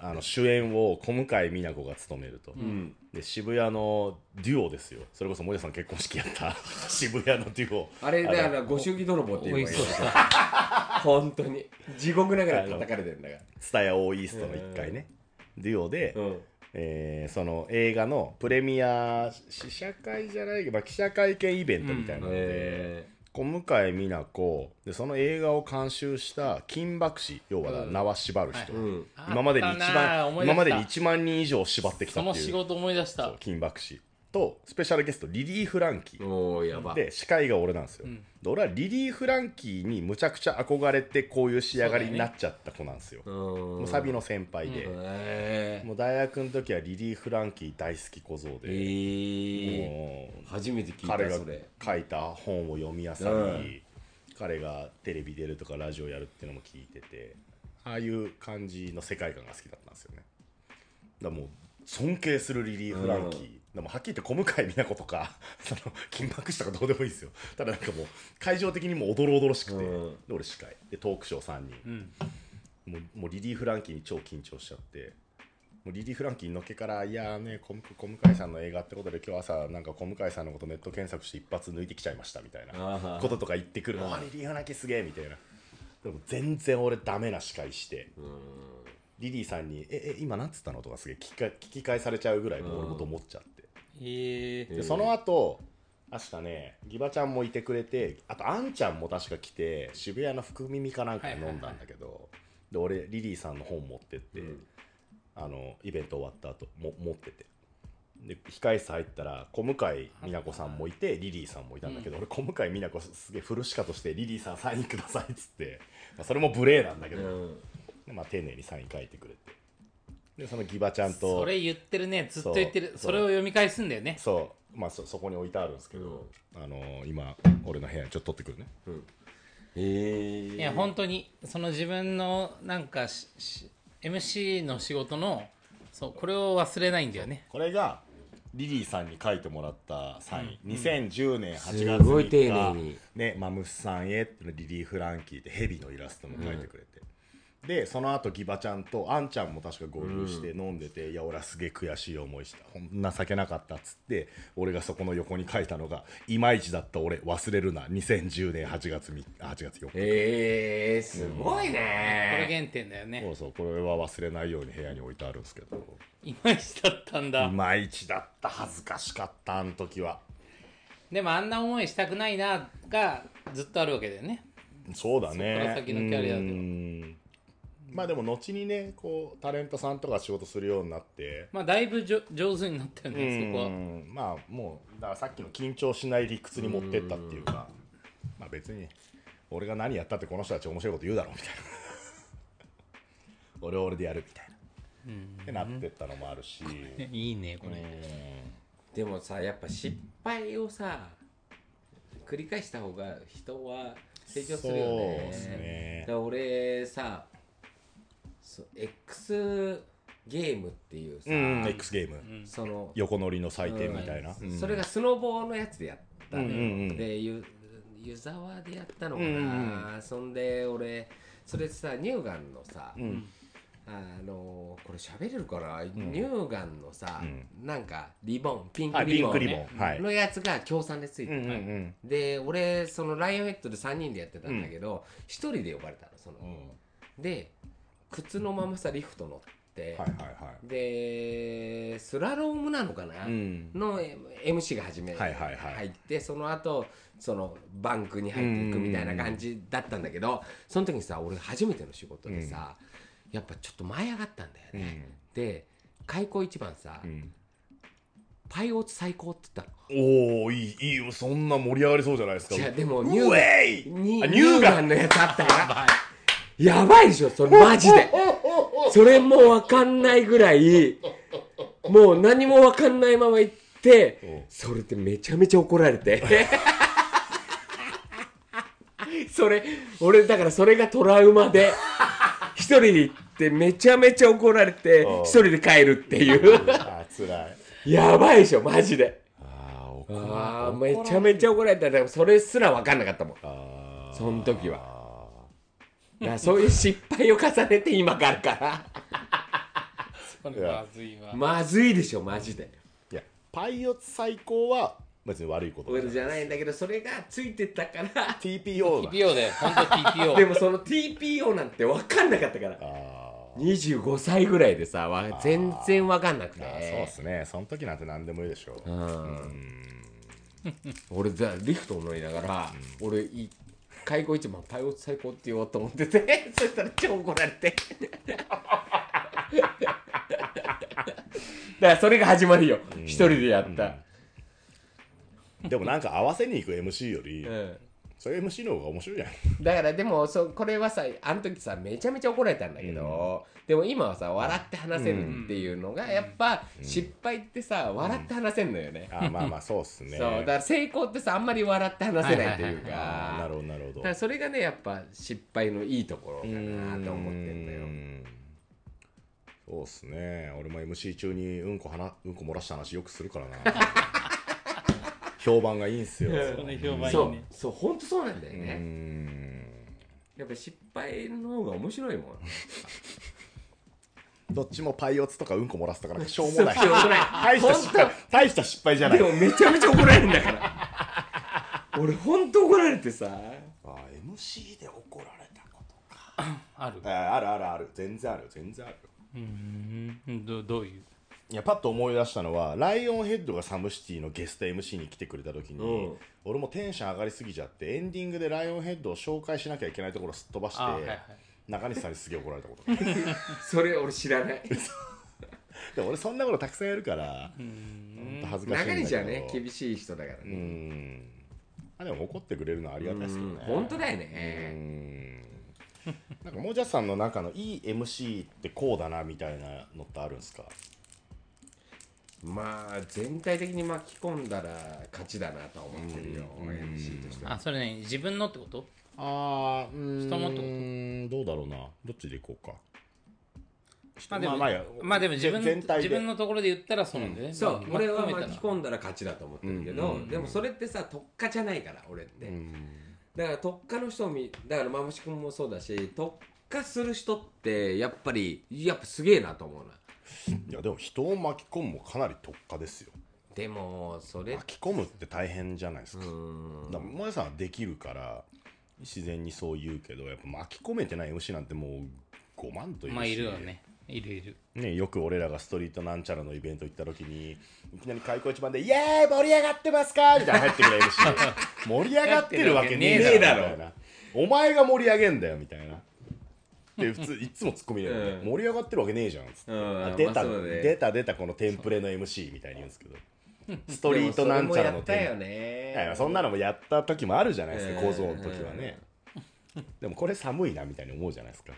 あの主演を小向井美奈子が務めると、ん。で渋谷のデュオですよ。それこそ森田さん結婚式やった。渋谷のデュオ。あれだからご祝儀泥棒っていうのがい 本当に。地獄ながら叩かれてるんだか蔦屋オーイーストの1回ね、デュオで、らうん。えーその映画のプレミア試写会じゃないけど、まあ、記者会見イベントみたいなので、え小向井美奈子でその映画を監修した金箔師要はうん。縄縛る人、ーうん。今までに一あったな番思い出した。今までに1万人以上縛ってきたそのっていう。仕事思い出した。そう金箔師とスペシャルゲストリリー・フランキー。おーやば。で司会が俺なんですよ、ん。で俺はリリー・フランキーにむちゃくちゃ憧れてこういう仕上がりになっちゃった子なんですよ。うん。もうサビの先輩で、えもう大学の時はリリー・フランキー大好き小僧ー、で、えう初めて聞い彼がたそれ。書いた本を読み漁り、うん。彼がテレビ出るとかラジオやるっていうのも聞いててああいう感じの世界観が好きだったんですよね。だからもう尊敬するリリー・フランキー、でもはっきり言って小向井美奈子とか その金箔師とかどうでもいいですよ。ただなんかもう会場的にもおどろおどろしくて、うん。で俺司会。でトークショー3人、うん。もうもうリリー・フランキーに超緊張しちゃってもうリリー・フランキーのっけからいやーね小向小向井さんの映画ってことで今日朝なんか小向井さんのことネット検索して一発抜いてきちゃいましたみたいなあーこととか言ってくるあリリー・フランキーすげえみたいな。でも全然俺ダメな司会してリリーさんに「ええ今なんつったの?」とかすげえ聞きか聞き返されちゃうぐらいもう俺もと思っちゃってえー。でその後明日ねギバちゃんもいてくれてあとあんちゃんも確か来て渋谷の福耳かなんかで飲んだんだけど、で俺リリーさんの本持ってって、あのイベント終わった後も持ってて。で控え室入ったら小向井美奈子さんもいてリリーさんもいたんだけど、俺小向井美奈子すげえフルシカとしてリリーさんサインくださいっつって、まあ、それも無礼なんだけど、うん。でまあ、丁寧にサイン書いてくれてでそのギバちゃんと。それ言ってるね。ずっと言ってる。それを読み返すんだよね。そう。まあそそこに置いてあるんですけど、あのー今俺の部屋にちょっと取ってくるね。えー、いや本当にその自分のなんかしし MC の仕事のそうこれを忘れないんだよね。これがリリーさんに書いてもらったサイン、2010年8月す3日ごい丁寧に。ね、マムスさんへリリー・フランキーってヘビのイラストも書いてくれて、でその後ギバちゃんとアンちゃんも確か合流して飲んでて、いや俺はすげえ悔しい思いした。ほん情けなかったっつって俺がそこの横に書いたのが「いまいちだった俺忘れるな。2010年8月み8月4日」えー、すごいこれね原点だよね。そうそうこれは忘れないように部屋に置いてあるんですけど。いまいちだったんだ。いまいちだった。恥ずかしかったあの時は。でもあんな思いしたくないながずっとあるわけだよね。そうだね。そっから先のキャリアでは。うんまあでも後にねこうタレントさんとか仕事するようになって。まあだいぶじょ上手になったよねそこは。うん。まあもうだからさっきの緊張しない理屈に持ってったっていうか。まあ別に俺が何やったってこの人たち面白いこと言うだろうみたいな。俺は俺でやるみたいな。ってなってったのもあるし。いいねこれ。でもさやっぱ失敗をさ繰り返した方が人は成長するよね。そうっすね。だから俺さそう X ゲームっていうさ、うん X ゲーム。その横乗りの祭典みたいな。それがスノボーのやつでやったのよ、うんうんうん。でゆ湯沢でやったのかな、うんうん。そんで俺それさ乳がんのさ、ん。あのこれ喋れるかな、乳がんのさ、ん。なんかリボンピンクリボン,、クリボン。はい。のやつが協賛でついてた、うんうんうん。で俺そのライオンヘッドで3人でやってたんだけど、一1人で呼ばれたのその、で靴のままさリフト乗って、はいはいはい。でスラロームなのかな、うん。の MC が始め、はいはいはい。入ってその後そのバンクに入っていくみたいな感じだったんだけどその時にさ俺初めての仕事でさ、やっぱちょっと舞い上がったんだよね、で開口一番さ、ん。パイオツ最高って言ったの。おおいいいいよそんな盛り上がりそうじゃないですか。いやでもウ乳ェイにあ乳乳が！がんのやつあったからやばいでしょそれマジで。それもわかんないぐらいもう何もわかんないまま行ってそれでめちゃめちゃ怒られて。それ俺だからそれがトラウマで一人で行ってめちゃめちゃ怒られてうん。一人で帰るっていう。あー辛い。やばいでしょマジで。ああーめちゃめちゃ怒られた。それすら分かんなかったもん。そん時はらそういう失敗を重ねて今があるから。それまずいわ。まずいでしょマジで。いやパイオツ最高は別に悪いこと俺じゃないんだけどそれがついてたから。TPO だ。TPO で本当 TPO でもその TPO なんて分かんなかったから。あー。25歳ぐらいでさわ全然分かんなくて。そうっすね。その時なんて何でもいいでしょう。うん。俺じゃあリフト乗りながら、俺い開口一番パイオツ最高って言おうと思ってて そしたら超怒られて。だからそれが始まりよ。一人でやった、でもなんか合わせに行く MC よりうんそういう MC の方が面白いじゃん。だからでもそこれはさあの時さめちゃめちゃ怒られたんだけど、でも今はさ笑って話せるっていうのがやっぱ失敗ってさ笑って話せんのよね、あーまあまあ そうっすね。そうだから成功ってさあんまり笑って話せないっていうか、なるほどなるほど。だからそれがねやっぱ失敗のいいところかなと思ってんだよ。うん。そうっすね。俺も MC 中にうんこはなうんこ漏らした話よくするからな評判がいいんすよ。それ評判いそいうね。そう本当そうなんだようね、ん。やっぱ失敗の方が面白いもん どっちもパイオツとかうんこ漏らすとかなんかしょうもない。大した失敗大した失敗じゃない。でもめちゃめちゃ怒られるんだから。俺本当怒られてさ。あー MC で怒られたことか。ある。あるあるある。全然ある全然ある。うんどどういう？いやパッと思い出したのはライオンヘッドがサムシティのゲスト MC に来てくれた時に、うん。俺もテンション上がりすぎちゃってエンディングでライオンヘッドを紹介しなきゃいけないところをすっ飛ばして、あはいはい。中西さんにすげえ怒られたこと。があるそれ俺知らない。でも俺そんなことたくさんやるからほん。と恥ずかしいんだけど。中西はね？厳しい人だからうねん。あでも怒ってくれるのはありがたいですよね。本当だようねん。なんかもじゃさんの中のいい MC ってこうだなみたいなのってあるんですか？まあ全体的に巻き込んだら勝ちだなとは思ってるよ。うん MC としては。あそれね自分のってこと？ああ人のってこと？うんどうだろうな。どっちでいこうか。まあでもまあまあいいやまあでも自分全体で。自分のところで言ったらそうなんだよね。そうまあ俺は巻き込んだら勝ちだと思ってるけどうんでもそれってさ特化じゃないから俺って。うん。だから特化の人を見だからまもし君もそうだし特化する人ってやっぱりやっぱすげえなと思うないやでも人を巻き込むもかなり特化ですよ。でもそれ巻き込むって大変じゃないですか,、うん。だから萌さんはできるから自然にそう言うけどやっぱ巻き込めてない MC なんてもう5万というし。まあいるよね。いるいる。ね、よく俺らがストリートなんちゃらのイベント行った時にいきなり開口一番で「イエーイ盛り上がってますか?」みたいな入ってくる MC 盛り上がってるわけねえだろねえだろ。みたいなお前が盛り上げんだよみたいなで普通いつもツッコミだよね、うん。盛り上がってるわけねえじゃんつって、うん。あ出た、まあ出た出たこのテンプレの MC みたいに言うんですけど。ストリートなんちゃらのテンね。いやいやそんなのもやった時もあるじゃないですか、うん。小僧の時はね、でもこれ寒いなみたいに思うじゃないですか、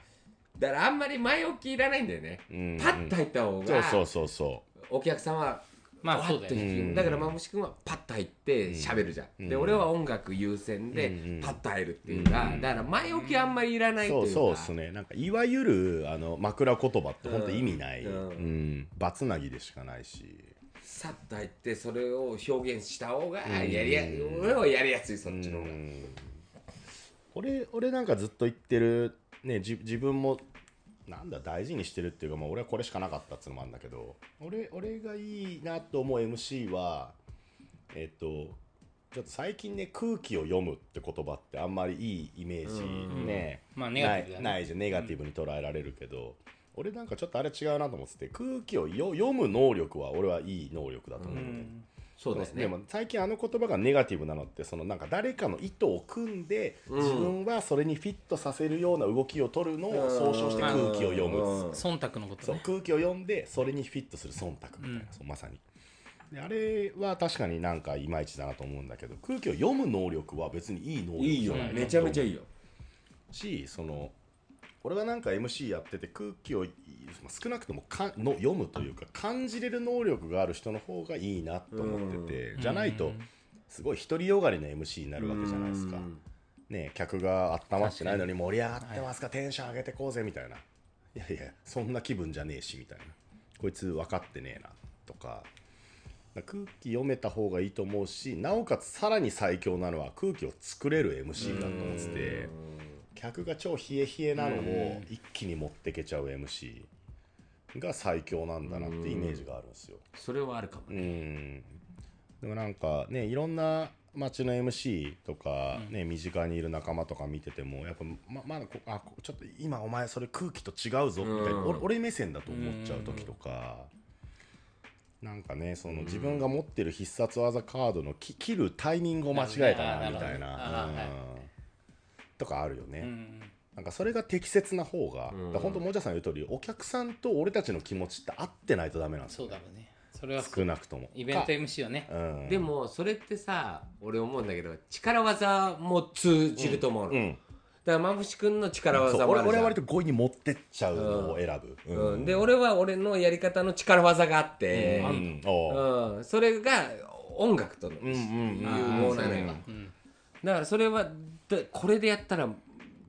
だからあんまり前置きいらないんだよね。うんパッと入った方そうがそうそうそう。お客さんはまあそうだよね。だからまもし君はパッと入って喋るじゃん、で俺は音楽優先でうんパッと入るっていうか、だから前置きあんまりいらないっていうか。そうそうですね。なんかいわゆるあの枕言葉って本当意味ない、ううん。ん。バツナギでしかないし。さっと入ってそれを表現した方がやりや、俺はやりやすいそっちの方が、俺俺なんかずっと言ってる、ね、じ自分もなんだ大事にしてるっていうか、まあ、俺はこれしかなかったっつうのもあるんだけど俺俺がいいなと思う MC はえっ、とちょっと最近ね空気を読むって言葉ってあんまりいいイメージね、まあネガティブだね。ないじゃん。ネガティブに捉えられるけど、俺なんかちょっとあれ違うなと思ってて空気をよ読む能力は俺はいい能力だと思うのね、そうだよね。でも最近あの言葉がネガティブなのってそのなんか誰かの意図を組んで自分はそれにフィットさせるような動きを取るのを総称して空気を読む、うん。忖度のことね。そう空気を読んでそれにフィットする忖度みたいな、そうまさに。であれは確かになんかいまいちだなと思うんだけど空気を読む能力は別にいい能力いいよじゃないめちゃめちゃいいよ。しその俺はなんか MC やってて空気をまあ少なくともかの読むというか感じれる能力がある人の方がいいなと思ってて、じゃないとすごい独りよがりな MC になるわけじゃないですか。ね、客が温まってないのに盛り上がってますか、テンション上げてこうぜみたいな。いやいやそんな気分じゃねえしみたいな。こいつ分かってねえなとか。空気読めた方がいいと思うしなおかつさらに最強なのは空気を作れる MC だと思ってて客が超冷え冷えなのを一気に持ってけちゃう MC が最強なんだなってイメージがあるんですよ。それはあるかもうねん。でもなんかねいろんな街の MC とか、ね身近にいる仲間とか見ててもやっぱままだこあこちょっと今お前それ空気と違うぞみたいな、うん俺俺目線だと思っちゃう時とか、なんかねその自分が持ってる必殺技カードのき切るタイミングを間違えたなみたいな、とかあるよね。うんなんかそれが適切な方が、うん。本当もじゃさん言う通りお客さんと俺たちの気持ちって合ってないとダメなんですよそうだろうね。それは少なくとも。イベント MC はね。かうん。でもそれってさ俺思うんだけど力技も通じると思うの、うん。だからまぶし君の力技もあるじゃん。俺俺は割と強引に持ってっちゃうのを選ぶ、うん、で俺は俺のやり方の力技があって、ううん。それが音楽との融合なのよ、うん。だからそれはだこれでやったら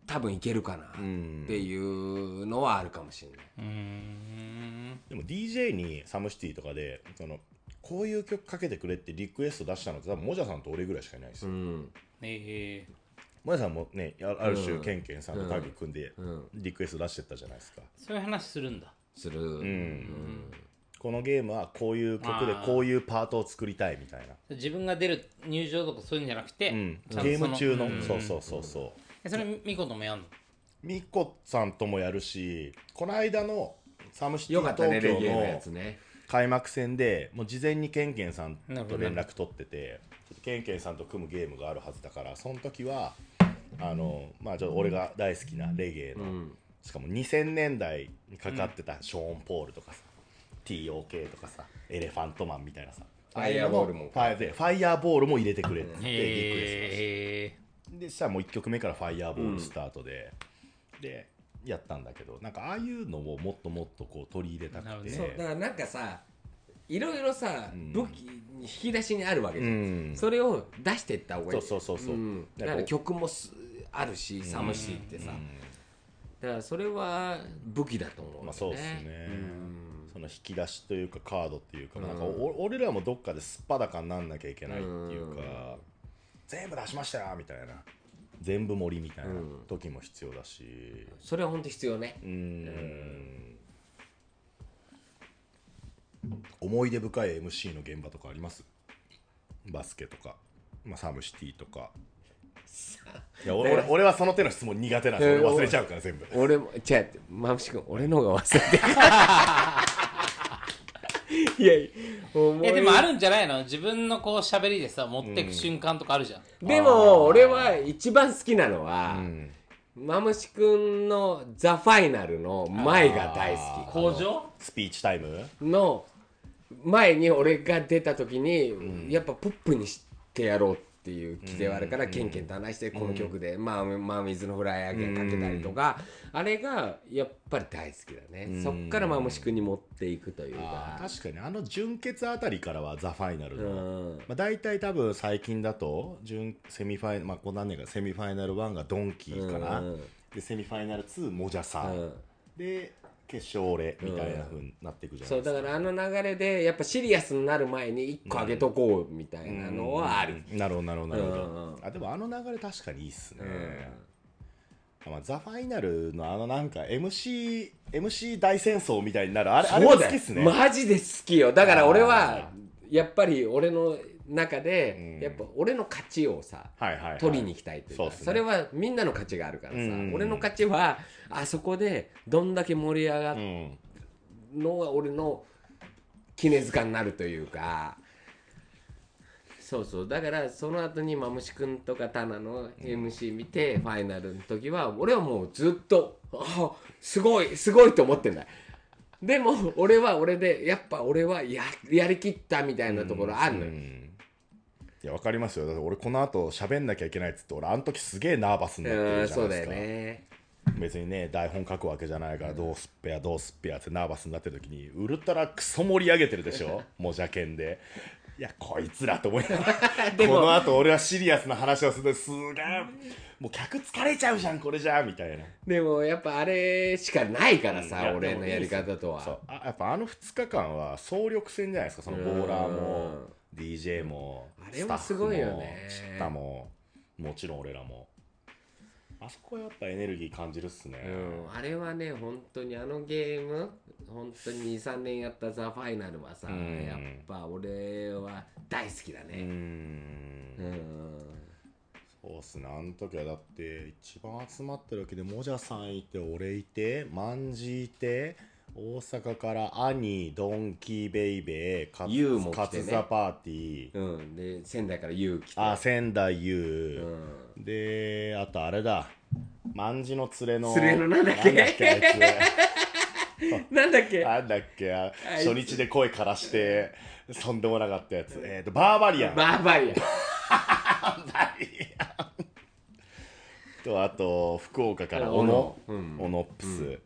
多分いけるかなうん。っていうのはあるかもしれない、うーん。でも DJ にサムシティとかでそのこういう曲かけてくれってリクエスト出したのって多分もじゃさんと俺ぐらいしかいないですよ、うん。えもじゃさんもねあある種、うん。ケンケンさんとタッグ組んでうん。リクエスト出してったじゃないですか、ーそういう話するんだ。する、うんこのゲームはこういう曲でこういうパートを作りたいみたいな。自分が出る入場とかそういうんじゃなくて、うん。ゲーム中の、うん。そうそうそうそう。えそれミコともやんの？ミコさんともやるしこの間の SOMECITY よかったね東京の開幕戦でもう事前にケンケンさんと連絡取っててケンケンさんと組むゲームがあるはずだからその時はあのまあちょっと俺が大好きなレゲエの、うん。しかも2000年代にかかってたショーン・ポールとかさ、TOK とかさエレファントマンみたいなさ。ファイヤーボールも。ファイでファイヤーボールも入れてくれってリクエストでしたらもう1曲目から「ファイヤーボール」スタートで、でやったんだけどなんかああいうのをもっともっとこう取り入れたくて。だからなんかさいろいろさ、ん。武器引き出しにあるわけじゃん、うん。それを出していった方がいい。そうそうそうそう。ん。だから曲もすあるしサムシってさ、だからそれは武器だと思うね、まあそうですね。うんその引き出しというかカードっていうか,、なんかお俺らもどっかですっぱだかになんなきゃいけないっていうか、全部出しましたよみたいな。全部盛りみたいな時も必要だし。それは本当必要ね。うーん。思い出深い MC の現場とかあります？バスケとか、まあ、サムシティとか。いや俺俺俺はその手の質問苦手なんで忘れちゃうから全部。俺も違う。まぶし君俺の方が忘れてる いやいやでもあるんじゃないの？自分のこう喋りでさ持ってく瞬間とかあるじゃん、でも俺は一番好きなのは、うん。マムシ君の「ザ・ファイナルの前が大好工場？スピーチタイム？きの前に俺が出た時に、やっぱポップにしてやろうっていう気ではあるから、ケンケンと話してこの曲で、まあ、まあ水のフライ揚げかけたりとか、あれがやっぱり大好きだね、そっからマムシ君に持っていくというか。確かにあの準決あたりからはザ・ファイナルの、うん。まあ、大体多分最近だと準セミファイまあこう何年かセミファイナル1がドンキーかな、うん。でセミファイナル2モジャさん、うん。で決勝俺みたいな風になっていくじゃなそいうですか、だからあの流れでやっぱシリアスになる前に1個あげとこうみたいなのはある、うんなるほどなるほどなるほど、うんうんあでもあの流れ確かにいいっすね、まあ、ザ・ファイナルのあのなんか MC, MC 大戦争みたいになるあれあれもそうだよ好きっすね、マジで好きよだから俺はやっぱり俺の中で、うん。やっぱ俺の勝ちをさ取りに行きたいというか、ね。それはみんなの勝ちがあるからさ、うん。俺の勝ちはあそこでどんだけ盛り上がるうん。のが俺の絹塚になるというかそうそう。だからその後にマムシ君とかタナの MC 見て、ファイナルの時は俺はもうずっとあすごいすごいと思ってんだ。でも俺は俺でやっぱ俺はややりきったみたいなところあるのよ、うんいやわかりますよ。だって俺この後喋んなきゃいけないっつって俺あの時すげえナーバスになってうんるじゃないですか。よね。別にね台本書くわけじゃないからどうすっぺやどうすっぺやってナーバスになってる時にウルトラクソ盛り上げてるでしょ？もじゃけんで。いやこいつらと思いながら。この後俺はシリアスな話をするすげえもう客疲れちゃうじゃんこれじゃみたいな。でもやっぱあれしかないからさ、いや俺のやり方とは。そう。あやっぱあの2日間は総力戦じゃないですかそのボーラーも DJ もあれはすごいよね。スタッフもチッタももちろん俺らも。あそこはやっぱエネルギー感じるっすね、うん、あれはね本当にあのゲーム本当に23年やった「ザ・ファイナルはさ、うん。やっぱ俺は大好きだうねん。うん。そうっすね。あの時はだって一番集まってるわけでもじゃさんいて俺いてマンジいて大阪から兄ドンキーベイベーカツも来てね。カツザパーティー。うん、で仙台から勇気あ仙台優、であとあれだ。万字の連れの連れのなんだっけ？なんだっけあい なんだっけ？つなんだっけああいつ。初日で声枯らしてとんでもなかったやつ。えっ、とバーバリアン。バーバリアン。とあと福岡からあ小野。小野。うん。小野ップス、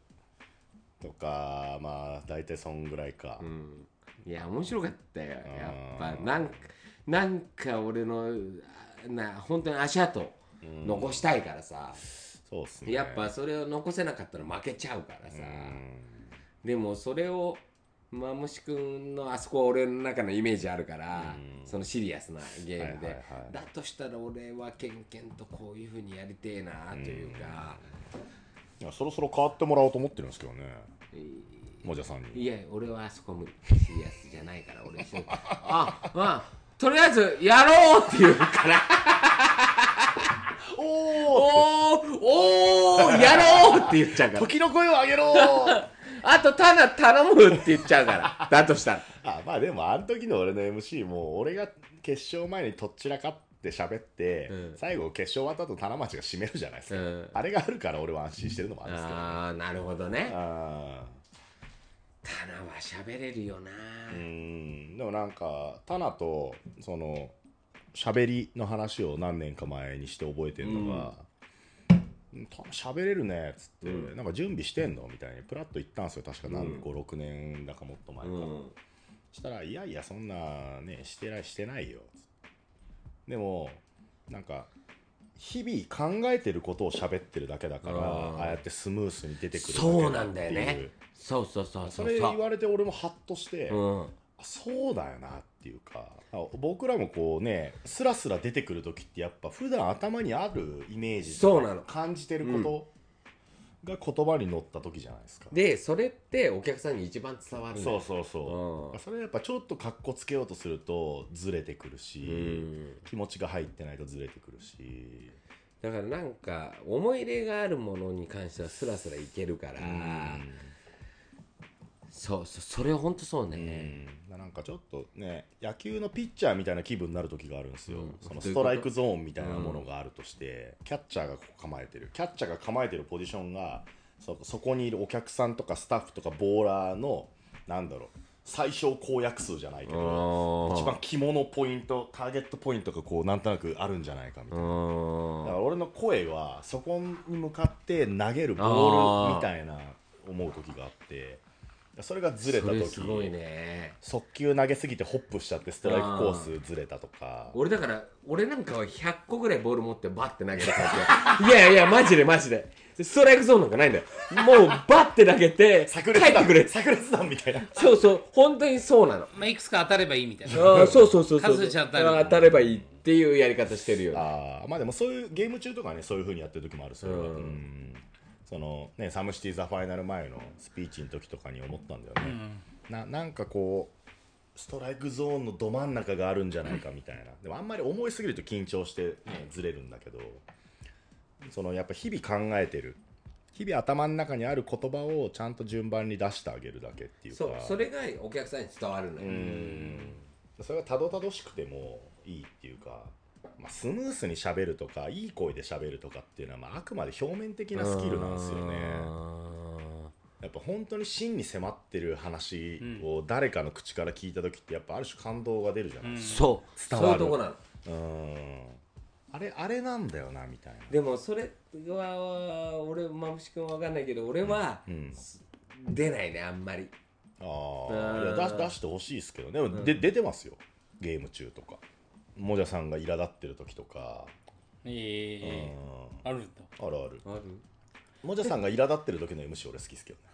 とかまあ大体そんぐらいか、うん。いや面白かったよ。やっぱうんなんかなんか俺のあな本当に足跡残したいからさ、そうっすね。やっぱそれを残せなかったら負けちゃうからさ、うん。でもそれをマムシ君のあそこは俺の中のイメージあるから、うん。そのシリアスなゲームで、だとしたら俺はケンケンとこういうふうにやりてえなというか、いやそろそろ変わってもらおうと思ってるんですけどねもじゃさんにいや俺はあそこ無理シリアスじゃないから俺あまあとりあえずやろうって言うから。おおおーおーやろうって言っちゃうから。時の声を上げろ。あとただ頼むって言っちゃうから。だとしたら。あまあでもあの時の俺の MC も俺が決勝前にとっちらかって喋って、うん。最後決勝終わった後棚町が締めるじゃないですか、うん。あれがあるから俺は安心してるのもあるんですけどああなるほどね。あタナは喋れるよな。ーうん。でもなんかタナとその喋りの話を何年か前にして覚えてるのが「タナ喋れるね」っつって、うん。なんか準備してんの?」みたいにプラッと言ったんですよ。確か何、うん。56年だかもっと前か、うん。したら「いやいやそんなねしてないしてないよ」でもなんか日々考えてることを喋ってるだけだからあーああやってスムースに出てくるだけそうなんだよっていうねそうそうそうそそうれ言われて俺もハッとして、うん。あそうだよなっていうかあ僕らもこうねスラスラ出てくる時ってやっぱ普段頭にあるイメージそうなの。感じてることが言葉に乗った時じゃないですか、でそれってお客さんに一番伝わるそうそうそう、うん。それやっぱちょっとかっこつけようとするとずれてくるし、うん。気持ちが入ってないとずれてくるし。だからなんか思い入れがあるものに関してはスラスラいけるからそうそうそれは本当そうね。うん。なんかちょっとね野球のピッチャーみたいな気分になる時があるんですよ、うん。そのストライクゾーンみたいなものがあるとして、キャッチャーが構えてる。キャッチャーが構えてるポジションがそそこにいるお客さんとかスタッフとかボーラーのなんだろう最小公約数じゃないけどうん一番肝のポイントターゲットポイントがこうなんとなくあるんじゃないかみたいな。だから俺の声はそこに向かって投げるボールみたいな思う時があってそれがずれた時すごいね。速球投げすぎてホップしちゃってストライクコースずれたとか。俺だから俺なんかは100個ぐらいボール持ってバッて投げるタイプいやいやマジでマジで。ストライクゾーンなんかないんだよ。もうバッて投げて帰炸裂弾ってくれ。炸裂弾みたいな。そうそう本当にそうなの。まあ、いくつか当たればいいみたいな。あーそうそうそうそう。数打ち当たる当たればいいっていうやり方してるよね。あーまあでもそういうゲーム中とかねそういう風にやってる時もあるそれは。うん。うんそのねサムシティ・ザ・ファイナル前のスピーチの時とかに思ったんだよね、ななんかこうストライクゾーンのど真ん中があるんじゃないかみたいな。でもあんまり思いすぎると緊張して、ね、ずれるんだけど。そのやっぱ日々考えてる。日々頭の中にある言葉をちゃんと順番に出してあげるだけっていうか。そうそれがお客さんに伝わるのよ。うん。それがたどたどしくてもいいっていうか、まあ、スムースにしゃべるとかいい声でしゃべるとかっていうのは、まあ、あくまで表面的なスキルなんですよね。やっぱ本当に真に迫ってる話を誰かの口から聞いた時ってやっぱある種感動が出るじゃないですか。そうそう。伝わる。いうとこなの。うん。あれあれなんだよなみたいな。でもそれは俺まむし君は分かんないけど俺は、ん。出ないねあんまり。あうん。あいや出出してほしいですけどね。でも、で出てますよ。ゲーム中とかもじゃさんが苛立ってる時とか、ええうん。あるんだ。あるある。ある？もじゃさんが苛立ってる時の MC 俺好きですけどね。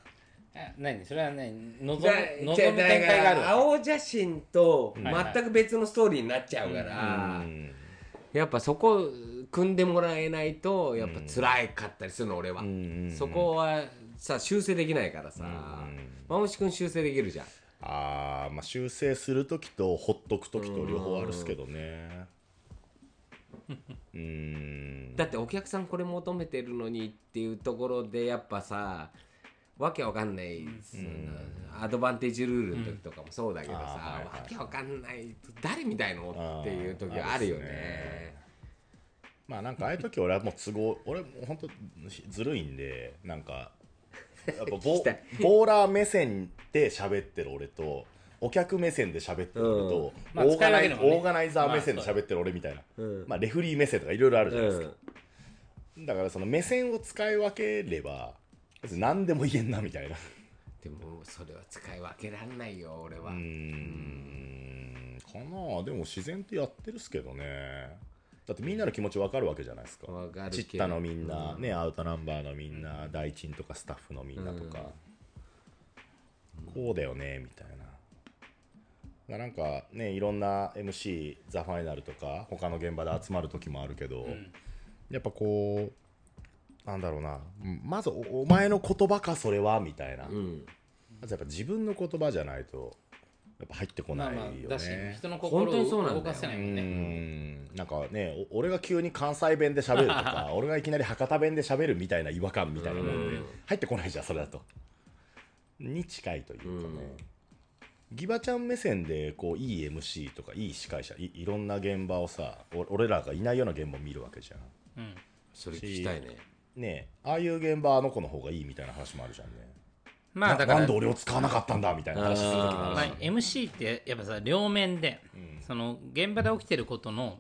あ何？それはね望む望む展開があるわ青写真と全く別のストーリーになっちゃうから、うん。やっぱそこ組んでもらえないとやっぱ辛いかったりするの俺は、ん。そこはさ修正できないからさ、まむし君修正できるじゃんあーまあ修正する時とほっとく時と両方あるっすけどね。うーん。だってお客さんこれ求めてるのにっていうところでやっぱさわけわかんない、アドバンテージルールの時とかもそうだけどさ、あーはいはいわけわかんない誰みたいのっていう時はあるよね。まあなんかああいう時俺はもう都合俺もう本当ずるいんでなんかやっぱボ ボーラー目線で喋ってる俺とお客目線で喋ってる俺と、まあオーガナイ使い分けるもんねオーガナイザー目線で喋ってる俺みたいな、まあ、レフリー目線とかいろいろあるじゃないですか、だからその目線を使い分ければ別に何でも言えんなみたいな。でもそれは使い分けらんないよ俺は、うーん。かなでも自然とやってるっすけどねだってみんなの気持ち分かるわけじゃないですか。わかるチッタのみんな、ねアウトナンバーのみんな大鎮とかスタッフのみんなとか、こうだよねみたいな。まあなんかねいろんな MC「ザ・ファイナルとか他の現場で集まる時もあるけど、やっぱこうなんだろうな。うんまずおお前の言葉かそれはみたいな、うん。まずやっぱ自分の言葉じゃないとやっぱ入ってこないよね、まあまあだし人の本心当にそうなんだよを動かせないうもんね。ん。なんかねお俺が急に関西弁で喋るとか 俺がいきなり博多弁で喋るみたいな違和感みたいなもんで入ってこないじゃんそれだと。に近いというかね、ギバちゃん目線でこういい MC とかいい司会者いいろんな現場をさお俺らがいないような現場を見るわけじゃん。うん。それ聞きたいね。ねああいう現場あの子の方がいいみたいな話もあるじゃんね。なまあだからなんで俺を使わなかったんだみたいな話する時もあるまあし、MC ってやっぱさ両面で、その現場で起きてることの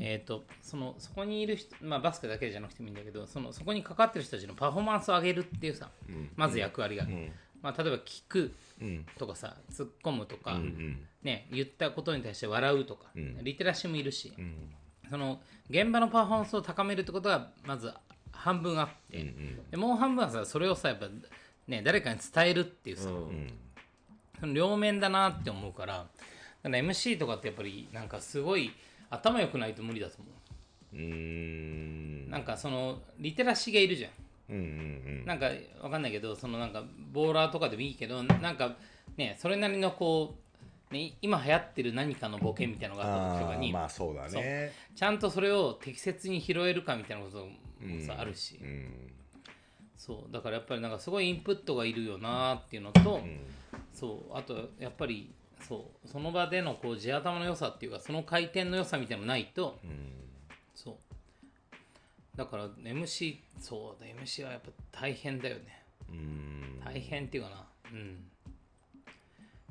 えー、とそのそこにいる人、まあ、バスケだけじゃなくてもいいんだけどそのそこにかかってる人たちのパフォーマンスを上げるっていうさ、まず役割が。ある、まあ、例えば聞くうん。とかさ突っ込むとか、うんね、言ったことに対して笑うとか、ん。リテラシーもいるし、ん。その現場のパフォーマンスを高めるってことがまず半分あって、でもう半分はさそれをさやっぱ、ね、誰かに伝えるっていうさ、その両面だなって思うからだから MC とかってやっぱりなんかすごい頭良くないと無理だと思う。うなんかそのリテラシーがいるじゃん。うんうんなんかわかんないけどそのなんかボーラーとかでもいいけどなんかねそれなりのこう、ね、今流行ってる何かのボケみたいなのがあった時とかに、まあそうだね。ちゃんとそれを適切に拾えるかみたいなこともさ、あるし、うんそうだからやっぱりなんかすごいインプットがいるよなっていうのと、そうあとやっぱりそうその場でのこう地頭の良さっていうかその回転の良さみたいなのないと、そう。だから MC そうだ MC はやっぱ大変だよね。うん。大変っていうかな。うん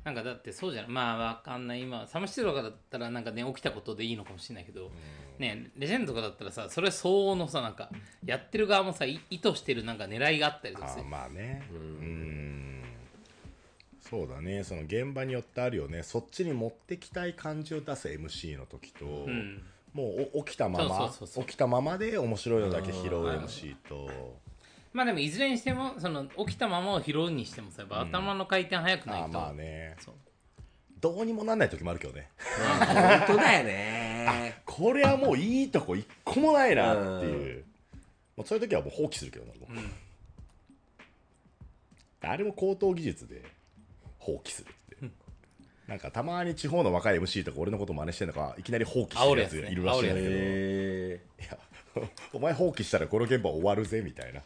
なんかだってそうじゃないまあわかんない。今サムシティとかだったらなんかね起きたことでいいのかもしれないけど、ねレジェンドとかだったらさそれ相応のさなんかやってる側もさい意図してるなんか狙いがあったりとかする。まあね。うん。そうだね。その現場によってあるよね。そっちに持ってきたい感じを出す MC の時と、ん。もうお起きたままそうそうそうそう。起きたままで面白いのだけ拾う MC とまあでもいずれにしてもその起きたままを拾うにしてもさやっぱ頭の回転速くないと、まあね。そう。どうにもなんない時もあるけどね。本当だよね。これはもういいとこ一個もないなっていう、もうそういう時はもう放棄するけどな、もうあれも高等技術で放棄するって、なんかたまに地方の若い MC とか俺のこと真似してんのかいきなり放棄してるやつがいるらしいんだけど、へいやお前放棄したらこの現場終わるぜみたいな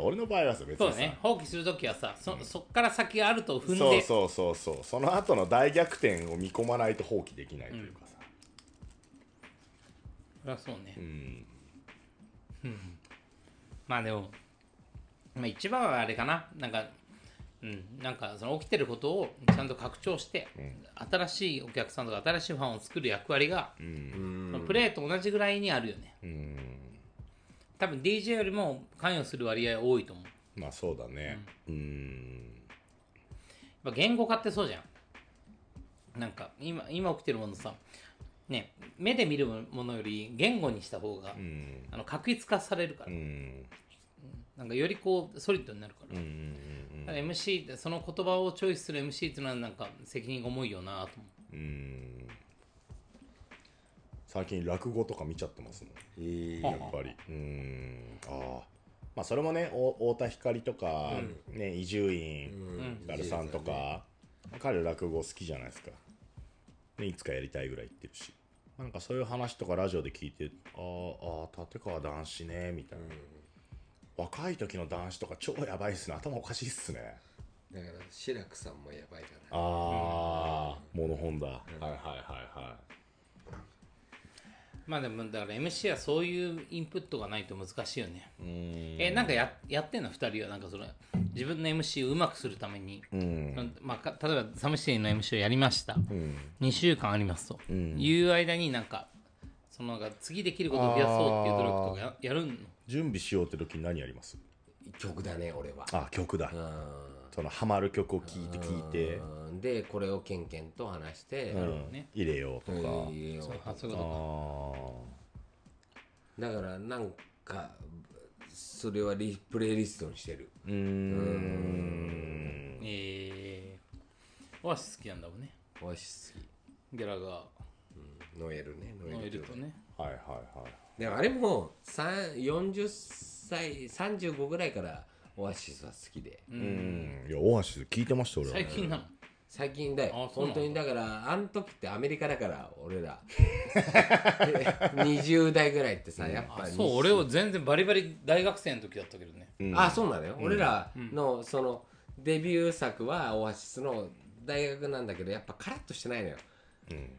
俺の場合はさ別にさ。そうだね。放棄するときはさそそっから先があると踏んで。そうそうそうそう。その後の大逆転を見込まないと放棄できないというかさ、そりゃそうね、うん。まあでも、まあ、一番はあれかな。なんかうん。なんかその起きてることをちゃんと拡張して、新しいお客さんとか新しいファンを作る役割が、そのプレーと同じぐらいにあるよね。うん多分 DJ よりも関与する割合多いと思う。まあそうだね。うん。やっぱ言語化ってそうじゃん。なんか今今起きてるものさね目で見るものより言語にした方が、うん。あの確一化されるから、うん。なんかよりこうソリッドになるから、うんうんただ MC その言葉をチョイスする MC っていうのはなんか責任が重いよなと思う。うん最近落語とか見ちゃってますもん。えやっぱり。うん。ああまあそれもねお太田光とかね伊集院光さんとか彼落語好きじゃないですか。ねいつかやりたいぐらい言ってるし。なんかそういう話とかラジオで聞いてあーあー立川談志ねみたいな。若い時の談志とか超やばいっすね。頭おかしいっすね。だから志らくさんもやばいかああモノ本だはいはいはいはいまあでもだから MC はそういうインプットがないと難しいよね。うん。えなんかややってんの2人は？なんかその自分の MC をうまくするために、うん。まあ、か例えばサムシティの MC をやりました、うん。2週間ありますと、ん。いう間になんかそのなんか次できることを増やそうっていう努力とかややるの？準備しようって時に何やります？ら曲だね俺は。あ曲だ。うそのハマる曲を聴いて聴いて、ん。でこれをケンケンと話して、うん。ね。入れようとか、入れようとか。だからなんかそれはリプレイリストにしてる。ーうーん。えー、オアシス好きなんだもんね。オアシスギャラがノエルね。ノノエルとね。はいはいはい。でもあれもさん40歳35ぐらいからオアシスは好きで。うん。いやオアシス聞いてました俺。は最近なの？最近だよ。本当にだからあの時ってアメリカだから俺ら。20代ぐらいってさやっぱあそう俺は全然バリバリ大学生の時だったけどね。うん。あそうなのよ、俺らのそのデビュー作はオアシスの大学なんだけどやっぱカラッとしてないのよ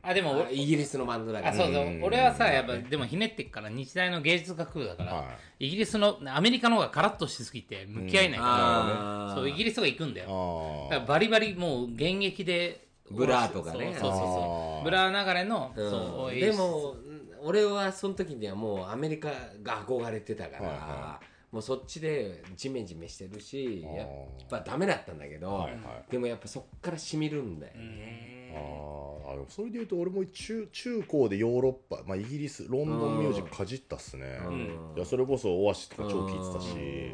あでも俺イギリスのバンドだから。あそうそう。俺はさやっぱでもひねってっから日大の芸術学部だから、はイギリスのアメリカの方がカラッとしすぎて向き合えないから、あー。そうイギリスとか行くんだよ。あだからバリバリもう現役でブラーとかね。そうそうそう。あー。そうブラー流れの、うん。そうでも俺はその時にはもうアメリカが憧れてたから、はいはもうそっちでジメジメしてるしあー。やっぱダメだったんだけど、はいはい。でもやっぱそっからしみるんだよね、あーあそれでいうと俺も中中高でヨーロッパ、まあ、イギリスロンドンミュージックかじったっすね、うん。いやそれこそオアシスとか超聴いてたし、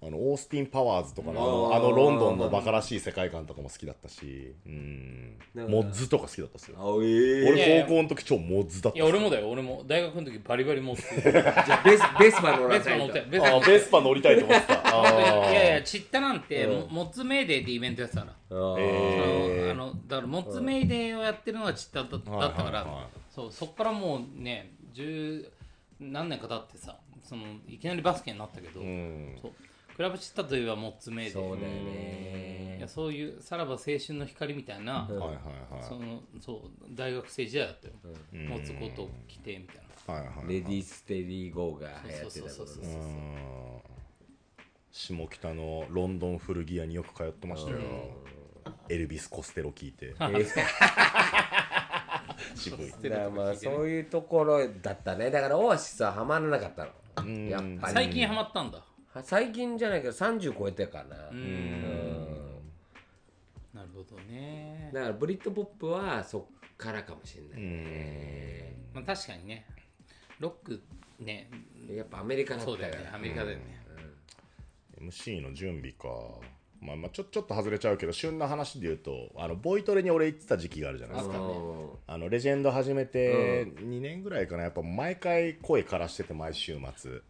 あのオースティン・パワーズとかのあうんのあのロンドンのバカらしい世界観とかも好きだったし、うん、モッズとか好きだったっすよ。あえー。俺高校の時超モッズだったいや俺もだよ。俺も大学の時バリバリ持ってじゃあベスベスパ乗らパな。いと乗ってベスパあベスパ乗りたいと思ってた。いやいやチッタなんて、もモッツメイデーってイベントやってたからあーえあのだからモッツメイデーをやってるのがチッタだだったから、はいはいはい。そうそっからもうね十何年か経ってさそのいきなりバスケになったけど、うん。そうクラブチッタといえばモッツメイデーそうだよいねやそういうさらば青春の光みたいな、はいはいそのそう大学生時代だったよ、ん。モツコートを着てみたいな。はいはいはい。レディーステディーゴーが流行ってた頃そうそうそうそううん。下北のロンドン古着屋によく通ってましたよ。エルビス・コステロ聞いて。渋い。だからまあそういうところだったね。だからオアシスはハマらなかったの。ん。やっぱり。最近ハマったんだ。は最近じゃないけど30超えてかな。うん。なるほどね、だからブリッドポップはそっからかもしれない。ねまあ、確かにね。ロックね。やっぱアメリカだったそうからだよね。アメリカだよね、MC の準備か。まあ、まあちょちょっと外れちゃうけど旬な話で言うとあのボイトレに俺行ってた時期があるじゃないですか。あのレジェンド始めて2年ぐらいかな。やっぱ毎回声枯らしてて毎週末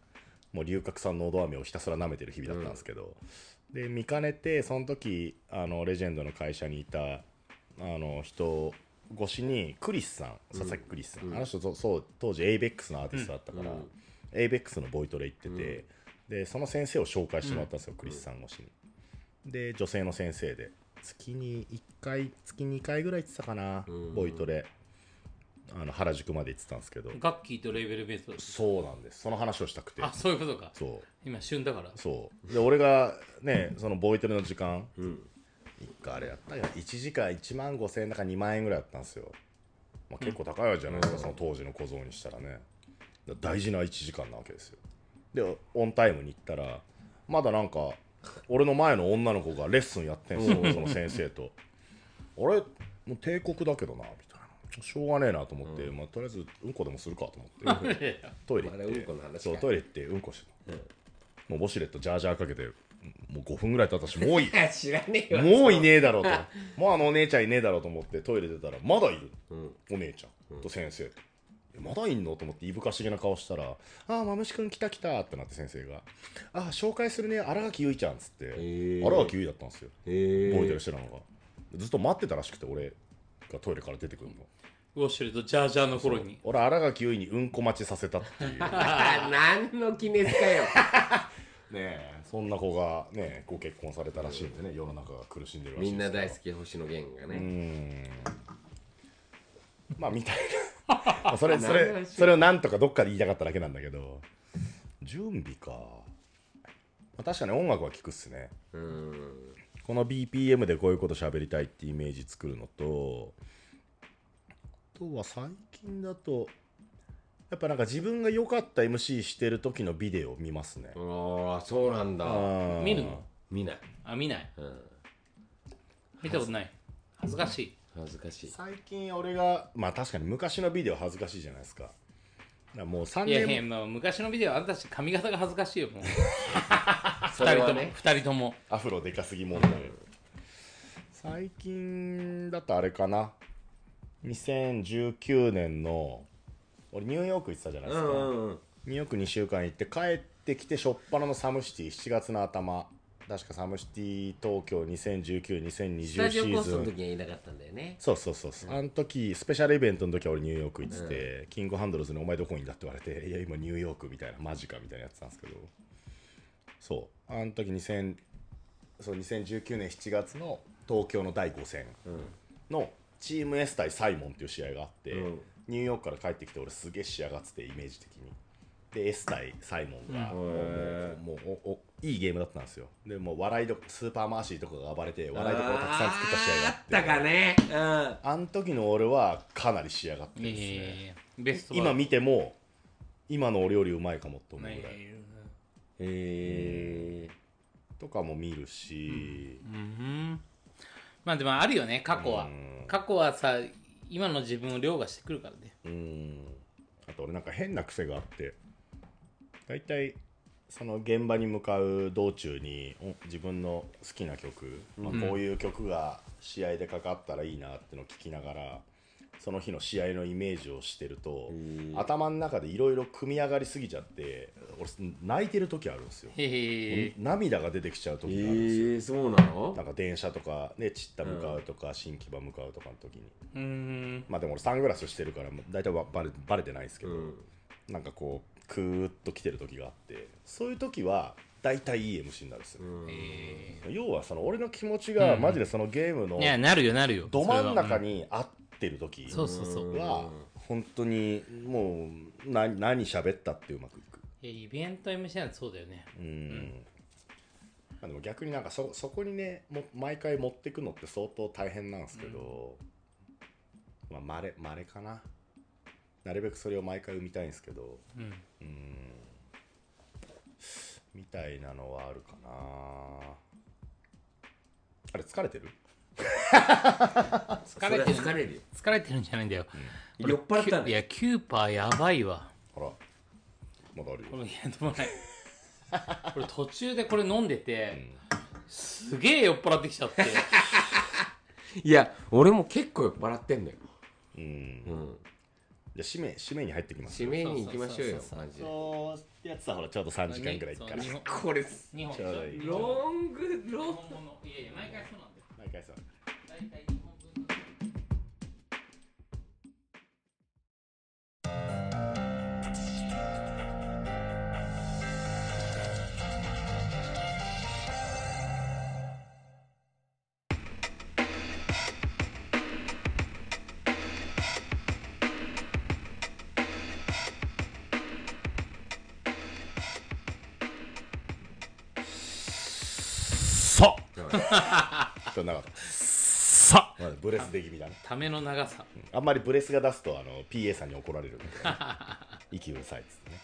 もう龍角散ののど飴をひたすら舐めてる日々だったんですけど、で見かねてその時あのレジェンドの会社にいたあの人越しにクリスさん佐々木クリスさん、あの人そう当時 ABEX のアーティストだったから、ABEX のボイトレ行ってて、でその先生を紹介してもらったんですよ、クリスさん越しに。で女性の先生で月に1回月2回ぐらい行ってたかな、ボイトレあの原宿まで行ってたんですけど。ガッキーとレーベルベースそうなんです。その話をしたくて。あそういうことか。そう。今旬だから。そう。で俺がねそのボイトレの時間、一回あれやったよ。1時間1万5千円だか2万円ぐらいやったんですよ。まあ、結構高いわけじゃないですか、その当時の小僧にしたらね。だ大事な1時間なわけですよ。でオンタイムに行ったらまだなんか俺の前の女の子がレッスンやってんすよその先生と。あれ？もう帝国だけどなみたいなしょうがねえなと思って、まあ、とりあえずうんこでもするかと思って。トイレ行って、トイレ行ってうんこしてた、もうウォシュレットジャージャーかけてもう5分ぐらい経ったしもういい。知らねえよもういねえだろうと。もうあのお姉ちゃんいねえだろうと思ってトイレ出たらまだいる、お姉ちゃんと先生。まだいんのと思っていぶかしげな顔したら「ああまむしくん来た来た」ってなって先生が「ああ紹介するね新垣結衣ちゃん」っつって。ー。新垣結衣だったんですよ。へ覚えてる人なのが。ずっと待ってたらしくて俺がトイレから出てくるのウォシュレットジャージャーの頃に。俺新垣結衣にうんこ待ちさせたっていう。何の記念日かよ。え。そんな子がねご結婚されたらしいんでね世の中が苦しんでるらしいみんな大好きき星野源がうねん。まあみたいな。まあそれそれそれをなんとかどっかで言いたかっただけなんだけど。準備か、まあ、確かに音楽は聴くっすね。うん。この BPM でこういうこと喋りたいってイメージ作るのとあとは最近だとやっぱなんか自分が良かった MC してる時のビデオを見ますね。ああそうなんだ。うん見るの？見ない、あ見ない。うん、見たことない。恥ずかしい。恥ずかしい。最近俺がまあ確かに昔のビデオ恥ずかしいじゃないですか。だからもう3いやい年やもう昔のビデオあんたたち髪型が恥ずかしいよもう。そ二人とも。れはね二人とも。アフロでかすぎ問題最近だとあれかな2019年の俺ニューヨーク行ってたじゃないですか、うんニューヨーク2週間行って帰ってきて初っ端のサムシティ7月の頭。確かサムシティ東京2019-2020スタジオコースシーズン。の時はいなかったんだよね。そうそうそうそう、あの時スペシャルイベントの時は俺ニューヨーク行ってて、キングハンドルズに「お前どこにいんだ?」って言われて「いや今ニューヨーク」みたいなマジかみたいなやつなんですけど。そう。あの時2000そう2019年7月の東京の第5戦のチーム S 対サイモンっていう試合があって、うん。ニューヨークから帰ってきて俺すげえ仕上がっててイメージ的に。で S 対サイモンが、うん。もういいゲームだったんですよ。でもう笑いどスーパーマーシーとかが暴れて笑いどころたくさん作った試合があって。あったかね。あの時の俺はかなり仕上がってですね、えー、ベスト今見ても今の俺よりうまいかもって思うぐらい、へえとかも見るし、うんまあでもあるよね過去は。うん。過去はさ今の自分を凌駕してくるからね。うん。あと俺なんか変な癖があって。大体その現場に向かう道中にお自分の好きな曲、まあ、こういう曲が試合でかかったらいいなってのを聞きながらその日の試合のイメージをしてると頭の中でいろいろ組み上がりすぎちゃって俺泣いてる時あるんですよ。涙が出てきちゃう時があるんですよ。えー、そうなの？なんか電車とかねちった向かうとか、新木場向かうとかの時に。うん。まあでも俺サングラスしてるから大体ばバレバレてないですけど、うん。なんかこうクーッと来てる時があってそういう時は大体いい MC になるんですよ、え要はその俺の気持ちがマジでそのゲームのーいやなるよなるよ。ど真ん中に合ってる時うんそうそう。そうは本当にもうな何喋ったってうまくいく。いやイベント MC なんてそうだよね。うん、まあ、でも逆になんかそそこにねも毎回持ってくのって相当大変なんですけど、まあまれまれかな。なるべくそれを毎回生みたいんですけどうん。うん。みたいなのはあるかな。あれ疲れてる？疲れてる。疲れるよ疲れてるんじゃないんだよ、酔っ払ったんだよいやキューパーやばいわ。ほら。まだあるよ。これいやでもない。これ途中でこれ飲んでて、すげえ酔っ払ってきちゃって。いや俺も結構酔っ払ってんだよ、うん。うん、じゃあ締め締めに入ってきます。締めに行きましょうよ。そうそうそうマジで。そうやつはほらちょうど3時間ぐらいから。これ日本ちょうどいい。ロングロン日本物いやいや毎回そうなんだブレス出気味だねための長さ。あんまりブレスが出すとあの PA さんに怒られるんで 息うるさいっつってね。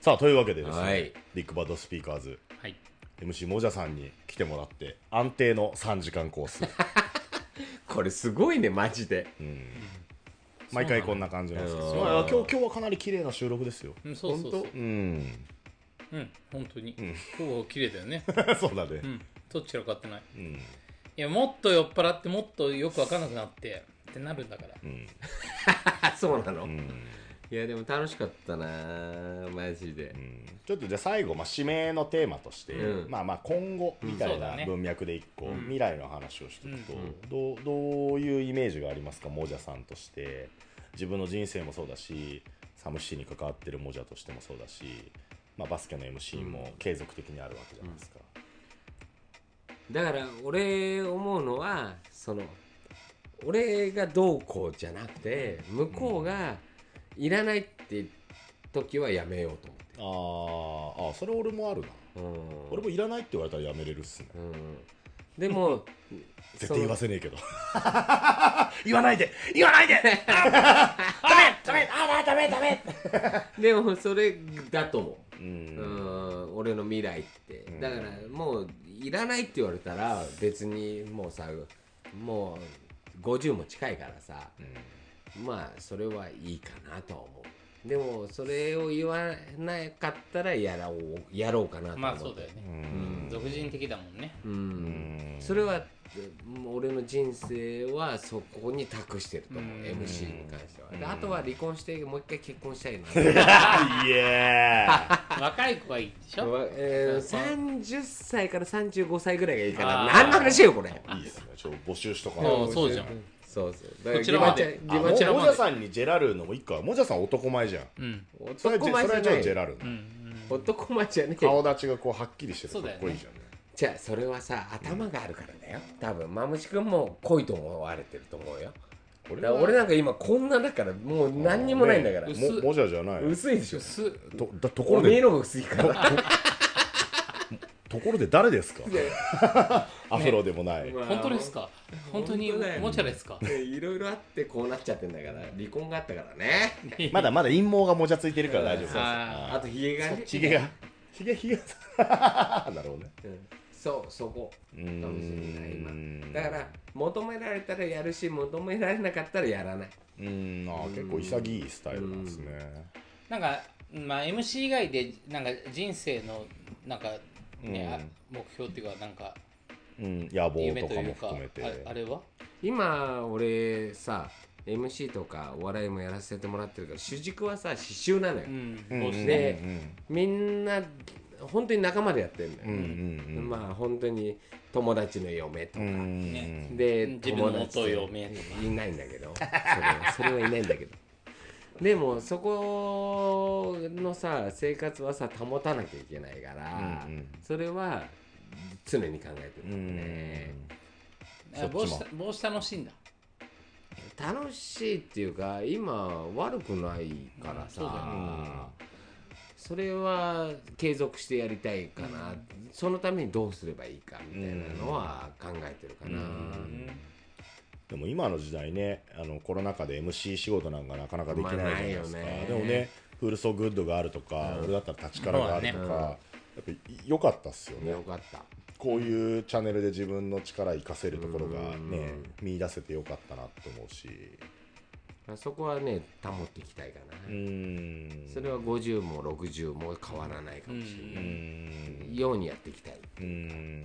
さあというわけでですね、はい。ビッグバッドスピーカーズ。はい。MC もじゃさんに来てもらって安定の3時間コース。これすごいねマジで。毎回こんな感じなんですけど。今日今日はかなり綺麗な収録ですよ。うんそうそうそう。うん。うん本当に。今日は綺麗だよね。そうだね。うん。どっちらかってない？うんいやもっと酔っ払ってもっとよく分かんなくなってってなるんだから。うん。あ そうなの、うん。いやでも楽しかったなマジで、ちょっとじゃあ最後、まあ、指名のテーマとして、うん。まあまあ今後みたいそうだね。な文脈で一個、未来の話をしていくと、どうどういうイメージがありますかもじゃさんとして。自分の人生もそうだしサムシティに関わってるもじゃとしてもそうだし、まあ、バスケの MC も継続的にあるわけじゃないですか、だから俺思うのはその俺がどうこうじゃなくて向こうがいらないって時はやめようと思ってあーあそれ俺もあるな。うん。俺もいらないって言われたらやめれるっすね。うん。でも 絶対言わせねえけど。言わないで。言わないで。でもそれだと思う。ううんん俺の未来って。だからもういらないって言われたら別にもうさもう50も近いからさ、まあそれはいいかなとは思うでもそれを言わなかったらやろうやろうかなと思って。まあそうだよね。うん。俗人的だもんね。うん。それは俺の人生はそこに託してると思う。MC に関しては。であとは離婚してもう一回結婚したいな。いや 若い子がいいでしょ？えー、30歳から35歳ぐらいがいいから何の話よこれ。いいですね。ちょっと募集しとかあな。いーそうじゃんそうそう。こちらまで。あももじゃさんにジェラルーノも一個はもじゃさん男前じゃん。うんそれ男前それはちょっとじゃないジェラルーノ、うん男前じゃねえ。顔立ちがこうはっきりしててかっこいいじゃんね。じゃあそれはさ頭があるからだよ。多分マムシ君も濃いと思われてると思うよ。俺だから俺なんか今こんなだからもう何にもないんだから、ね薄ももじゃじゃない。薄いでしょ。すとだところで。おめえの方が薄いからところで誰ですか？アフロでもない、本当ですか？本当におもちゃですか？ねいろいろあってこうなっちゃってんだから離婚があったからね。まだまだ陰謀がもじゃついてるから大丈夫です。ああとヒゲがね。ひげがひげひげなるほどね。うん。そうそこ。うかもしれないん。今だから求められたらやるし求められなかったらやらない。うん。あー結構潔いスタイルなんですね。なんか、まあ、MC 以外でなんか人生のなんか、ねあ目標っていうかなんかうん。野望夢とかも含めて。ああれは？今俺さ MC とかお笑いもやらせてもらってるから主軸はさ刺繍なのよ、うん。でうん。みんな本当に仲間でやってるんだよ、うんうんうん。まあ本当に友達の嫁とか、うん。ね。で自分の元嫁とか。いないんだけど。それはそれはいないんだけどでもそこのさ生活はさ保たなきゃいけないから、うんうん。それは常に考えてるうん帽子帽子楽しいんだ。楽しいっていうか今悪くないからさ、そうだよそれは継続してやりたいかな、そのためにどうすればいいかみたいなのは考えてるかな、でも今の時代ねあのコロナ禍で MC 仕事なんかなかなかできないじゃないですか、まあね。でもねフールソーグッドがあるとか、俺だったら立ちからがあるとか、ね。やっぱり良かったっすよね。よかった。こういうチャンネルで自分の力活かせるところがね見出せてよかったなと思うし。そこはね保っていきたいかな、それは50も60も変わらないかもしれない、ようにやっていきたい、うーん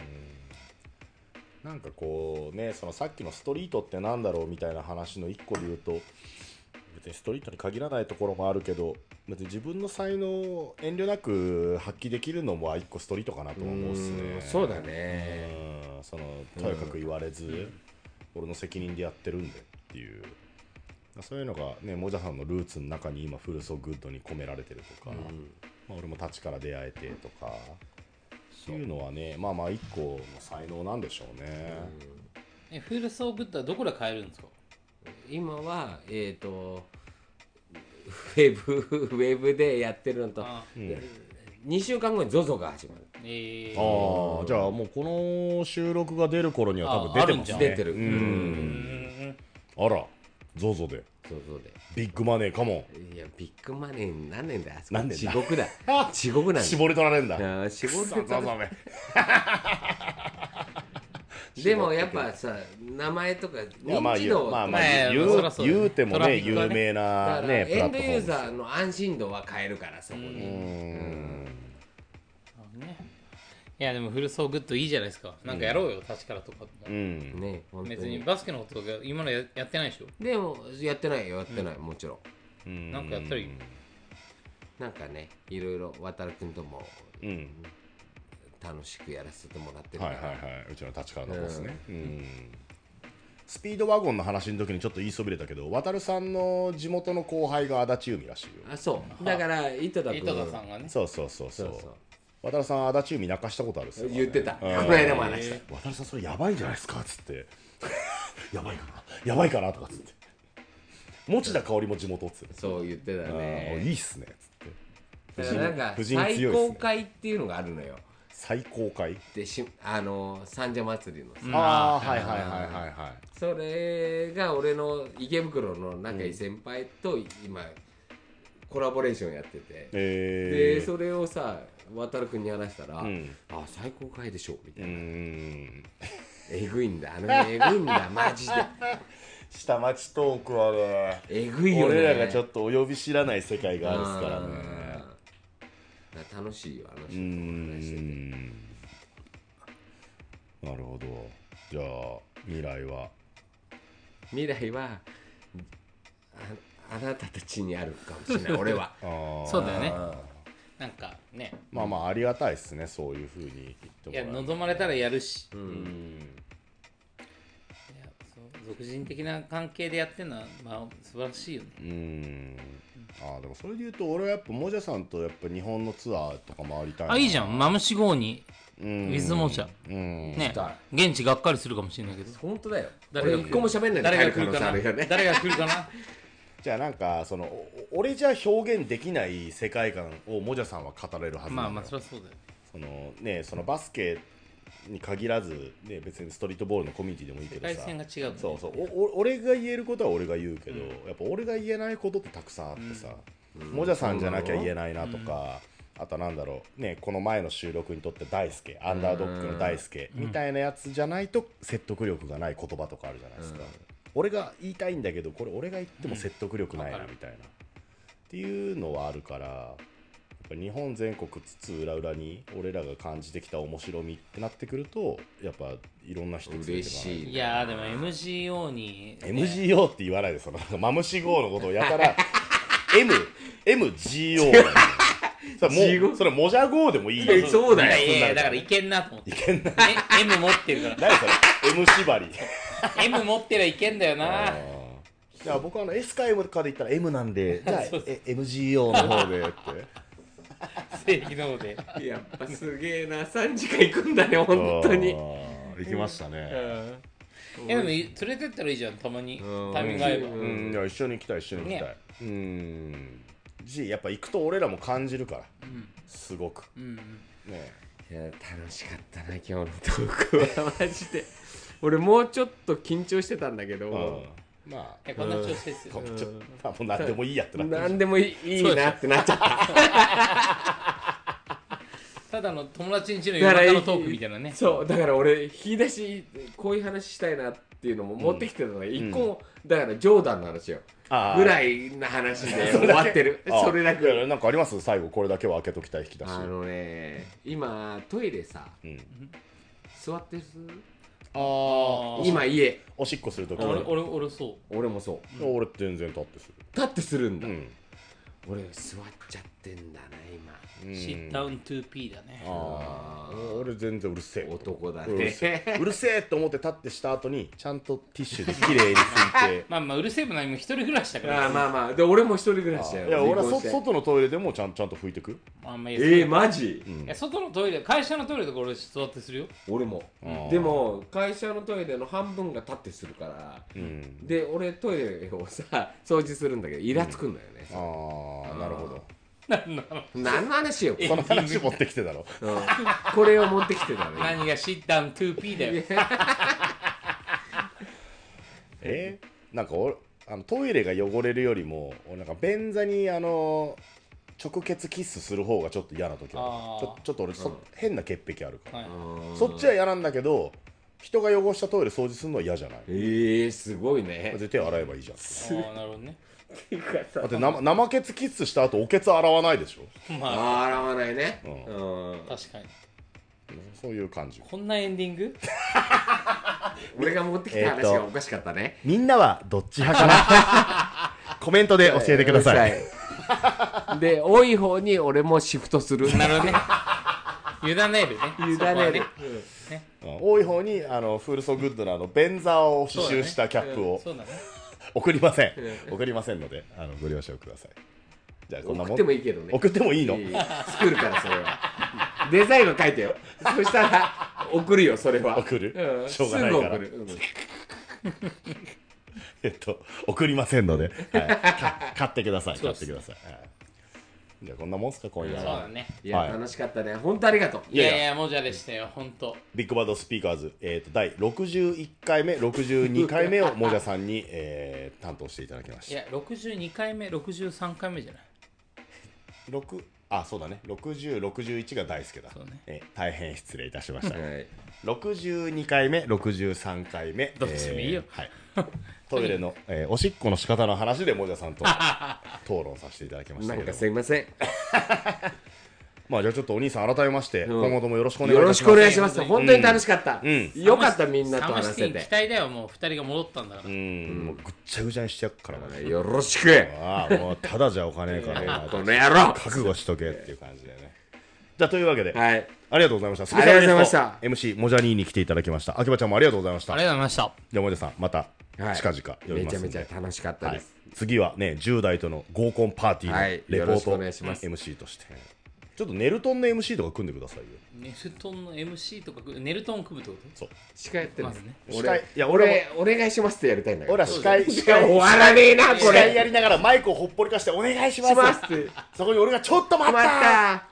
なんかこうねそのさっきのストリートってなんだろうみたいな話の一個で言うと別にストリートに限らないところもあるけど別に自分の才能を遠慮なく発揮できるのも一個ストリートかなとも思うっすうねんそうだね。うんそのとやかく言われず、俺の責任でやってるんでっていう。そういうのがねもじゃさんのルーツの中に今フルソグッドに込められてるとか、まあ、俺も立ちから出会えてとかそういうのはねまあまあ一個の才能なんでしょうね、えフールソーグッドはどこで買えるんですか？今はえっ、とウェブ ウェブでやってるのとあ2週間後に ZOZO が始まる。えー、ああじゃあもうこの収録が出る頃には多分出てますね。出てる。うん。あら ZOZO で ZOZO で。ビッグマネーかもいやビッグマネーになんねんだ？よあそこなんでんだ？地獄だ。地獄なんだ。絞り取られるんだ。いや絞りさ取られざめでもやっぱさ名前とかいやまあ認知度まあまあまあ言そらそう言うてもねトラフィックはね。有名だなからねプエンドユーラットフォーム。ザーの安心度は変えるからそこに。うん。ねいやでもフルソーグッドいいじゃないですか。なんかやろうよ、立ちからとかもうん。ね本当別ににバスケのことが今のややってないでしょ？でもやってないよやってないもちろん。うん。なんかやったらいいなんかねいろいろ渡るくんともうん。楽しくやらせてもらってるから。はいはいはい。うちの立川のボスね、うん。スピードワゴンの話の時にちょっと言いそびれたけど渡さんの地元の後輩が足立海らしいよ。あそう。だから井戸田君。井戸田さんがね。そうそうそうそそううそう渡さん足立海泣かしたことあるっすよ。言ってた。こうん。の間も話した。渡さんそれやばいんじゃないですか？っつって。やばいかな？やばいかな？とかっつって。持田香織も地元っつって。そう言ってたね。いいっすね。っつって。だからなんか最高会っていうのがあるのよ。最高会？でしあの三社祭りのさ、ああはいはいはいはいはい。それが俺の池袋の仲いい先輩と今コラボレーションやってて、えー、でそれをさ渡るくんに話したら「ん。あ最高回でしょ」みたういな、ん。えぐいんだあの辺えぐいんだ マジで。下町トークはねえぐいよね。俺らがちょっとお呼び知らない世界があるっすからね。楽しいよあのう人と話してて。ん。なるほど。じゃあ未来は？未来はああなたたちにあるかもしれない俺は。そうだよねなんかね。まあまあありがたいっすねそういうふうに言っていやもらえる望まれたらやるし、いうん。やそう俗人的な関係でやってるのはまあ素晴らしいよね。うん。あーでもそれで言うと俺はやっぱもじゃさんとやっぱ日本のツアーとか回りたいな。あいいじゃん。マムシ号にうん。ウィズモジャうん。ね。た現地がっかりするかもしれないけど。本当だよ。誰が俺一個も喋んないで誰帰る可能が来るかな？誰が来るかな？じゃあなんかそのお俺じゃ表現できない世界観をもじゃさんは語れるはずなのよ。まあまあそりゃそうだよそのねそのバスケに限らず、ね、別にストリートボールのコミュニティでもいいけどさ。世界線が違うね。そうそう。おお俺が言えることは俺が言うけど、やっぱ俺が言えないことってたくさんあってさ、もじゃさんじゃなきゃ言えないなとか、あとなんだろう。ねこの前の収録にとって大輔アンダードッグの大輔みたいなやつじゃないと説得力がない言葉とかあるじゃないですか、俺が言いたいんだけどこれ俺が言っても説得力ないなみたいな、っていうのはあるからやっぱ日本全国津々浦々に俺らが感じてきた面白みってなってくるとやっぱいろんな人連れて嬉しいいやーでも MGO に、MGO って言わないでそのマムシ号のことをやたら MMGO それもうそれモジャ号でもいいよ。そうだよ。いやいやだからいけんなと思っていけんなえ M 持ってるから何それ M 縛り M 持ってりゃいけんだよな。じゃあ僕はあの S か M かで言ったら M なんで じゃあ MGO の方でって。正義の方で。やっぱすげえな。3時間行くんだね本当に。行きましたね。えでも連れてったらいいじゃんたまに。うん。タイミング合えば。うん。いや一緒に行きたい一緒に行きたい、うん。しやっぱ行くと俺らも感じるから、すごく。うんね。いや楽しかったな今日のトークは。マジで俺もうちょっと緊張してたんだけど、うん。まあいやこんな調子ですよ。こちょまあもう何でもいいやってなってる何でもいいいいなってなっちゃった。ただの友達んちの夜中のトークみたいなね。そう。だから俺引き出しこういう話したいなっていうのも持ってきてたのが一個も、だからジョーダンの話よ。ぐらいな話で 終わってる。あそれだけ。なんかあります？最後これだけは開けときたい引き出し。あのね今トイレさうん。座ってる？ああ今家。おしっこするとき俺俺俺そう。俺もそう。俺全然立ってする。立ってするんだ、うん。俺座っちゃってんだな今シッタウン 2P だね。ああ俺全然うるせえ。男だうるせねえ。うるせえと思って立ってした後にちゃんとティッシュで綺麗に拭いて。まあまあうるせえも何も一人暮らしだから。あーまあまあ。で俺も一人暮らしだよ。いや俺は外のトイレでもちゃんちゃんと拭いてく？あんまり。えー、マジ、いや外のトイレ会社のトイレとか俺座ってするよ。俺も。ー。でも会社のトイレの半分が立ってするからうん。で俺トイレをさ掃除するんだけどイラつくんだよね、ああなるほど何の話？よ、その話持ってきてだろ。うん。これを持ってきてたの。よ何が sit down 2P だよえ？ーなんか俺あのトイレが汚れるよりも俺なんか便座にあの直結キスする方がちょっと嫌な時ある。あー。ちょちょっと俺そ、変な潔癖あるから、はい。そっちは嫌なんだけど人が汚したトイレ掃除するのは嫌じゃない？えー、すごいね。絶対洗えばいいじゃん。ああなるほどねだって生生ケツキスした後おケツ洗わないでしょ？まあ。あー洗わないね。ううん。確かに。そういう感じ。こんなエンディング？俺が持ってきた話がおかしかったね、みんなはどっち派かな？コメントで教えてください。い。で多い方に俺もシフトする。なるほどね。委ねるね。委そこはね。る、うん。多い方にあのフールソグッドのあの便座を刺繍したキャップを。そうだね送りません。送りませんのであのご了承ください。じゃあこんなもん。送ってもいいけどね。送ってもいいの？作るからそれは。デザインを書いてよ。そしたら送るよそれは。送る？うん、しょうがないから。うん。えっと送りませんので、はい、か買ってください買ってください、はいじゃあこんなもんすか今夜は。そうだね。いや、はい。楽しかったね。本当ありがとう。いやいやもじゃでしたよ本当。ビッグバードスピーカーズ、えー、と第61回目62回目をもじゃさんに、えー担当していただきました。いや62回目63回目じゃない？6あそうだね。6061が大輔だ、そうね。えー大変失礼いたしました。はい。62回目63回目。どっちでもいいよ。えーはい、トイレの、えーおしっこの仕方の話でもじゃさんと 討論させていただきましたなんかけどすいません。まあじゃあちょっとお兄さん改めまして、うん。今後ともよろしくお願いいよろしくお願いします。本当に楽しかった、うん。よかったみんなと話せシティに期て待だよもう2人が戻ったんだから。うん、もうぐっちゃぐちゃにしてやっからな、よろしく。ああもうただじゃお金ねえから。なこの野郎。覚悟しとけっていう感じでね。じゃあというわけで、はい。ありがとうございました。ありがとうございました。スペシャルゲスト MC モジャニーに来ていただきました。秋葉ちゃんもありがとうございました。ありがとうございました。じゃあモジャさん、またはい。近々呼びめちゃ。めちゃ楽しかったはい。です、、次はね、10代との合コンパーティーはい。のレポよろしくおート願いします。MC として。ちょっとネルトンの MC とか組んでくださいよ。ネルトンの MC とかネルトン組むってこそう。司会やってるんですまずね。司会。俺いや俺俺お願いしますってやりたいんだ俺ら司会、司いや会、終わらねえなこ司会やれりながらマイクをほっぽりかしてお願いします。します。ってそこに俺がちょっと待待ったった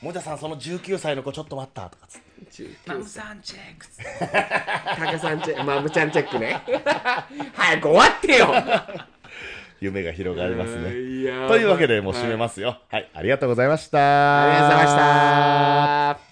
モジャさん、その19歳の子ちょっと待ったとかつって。とマムさんチェックタカさんチェックマムちゃんチェックね 早く終わってよ夢が広がりますね。いやーというわけで、もう締めますよ。はい、ありがとうございました。ありがとうございました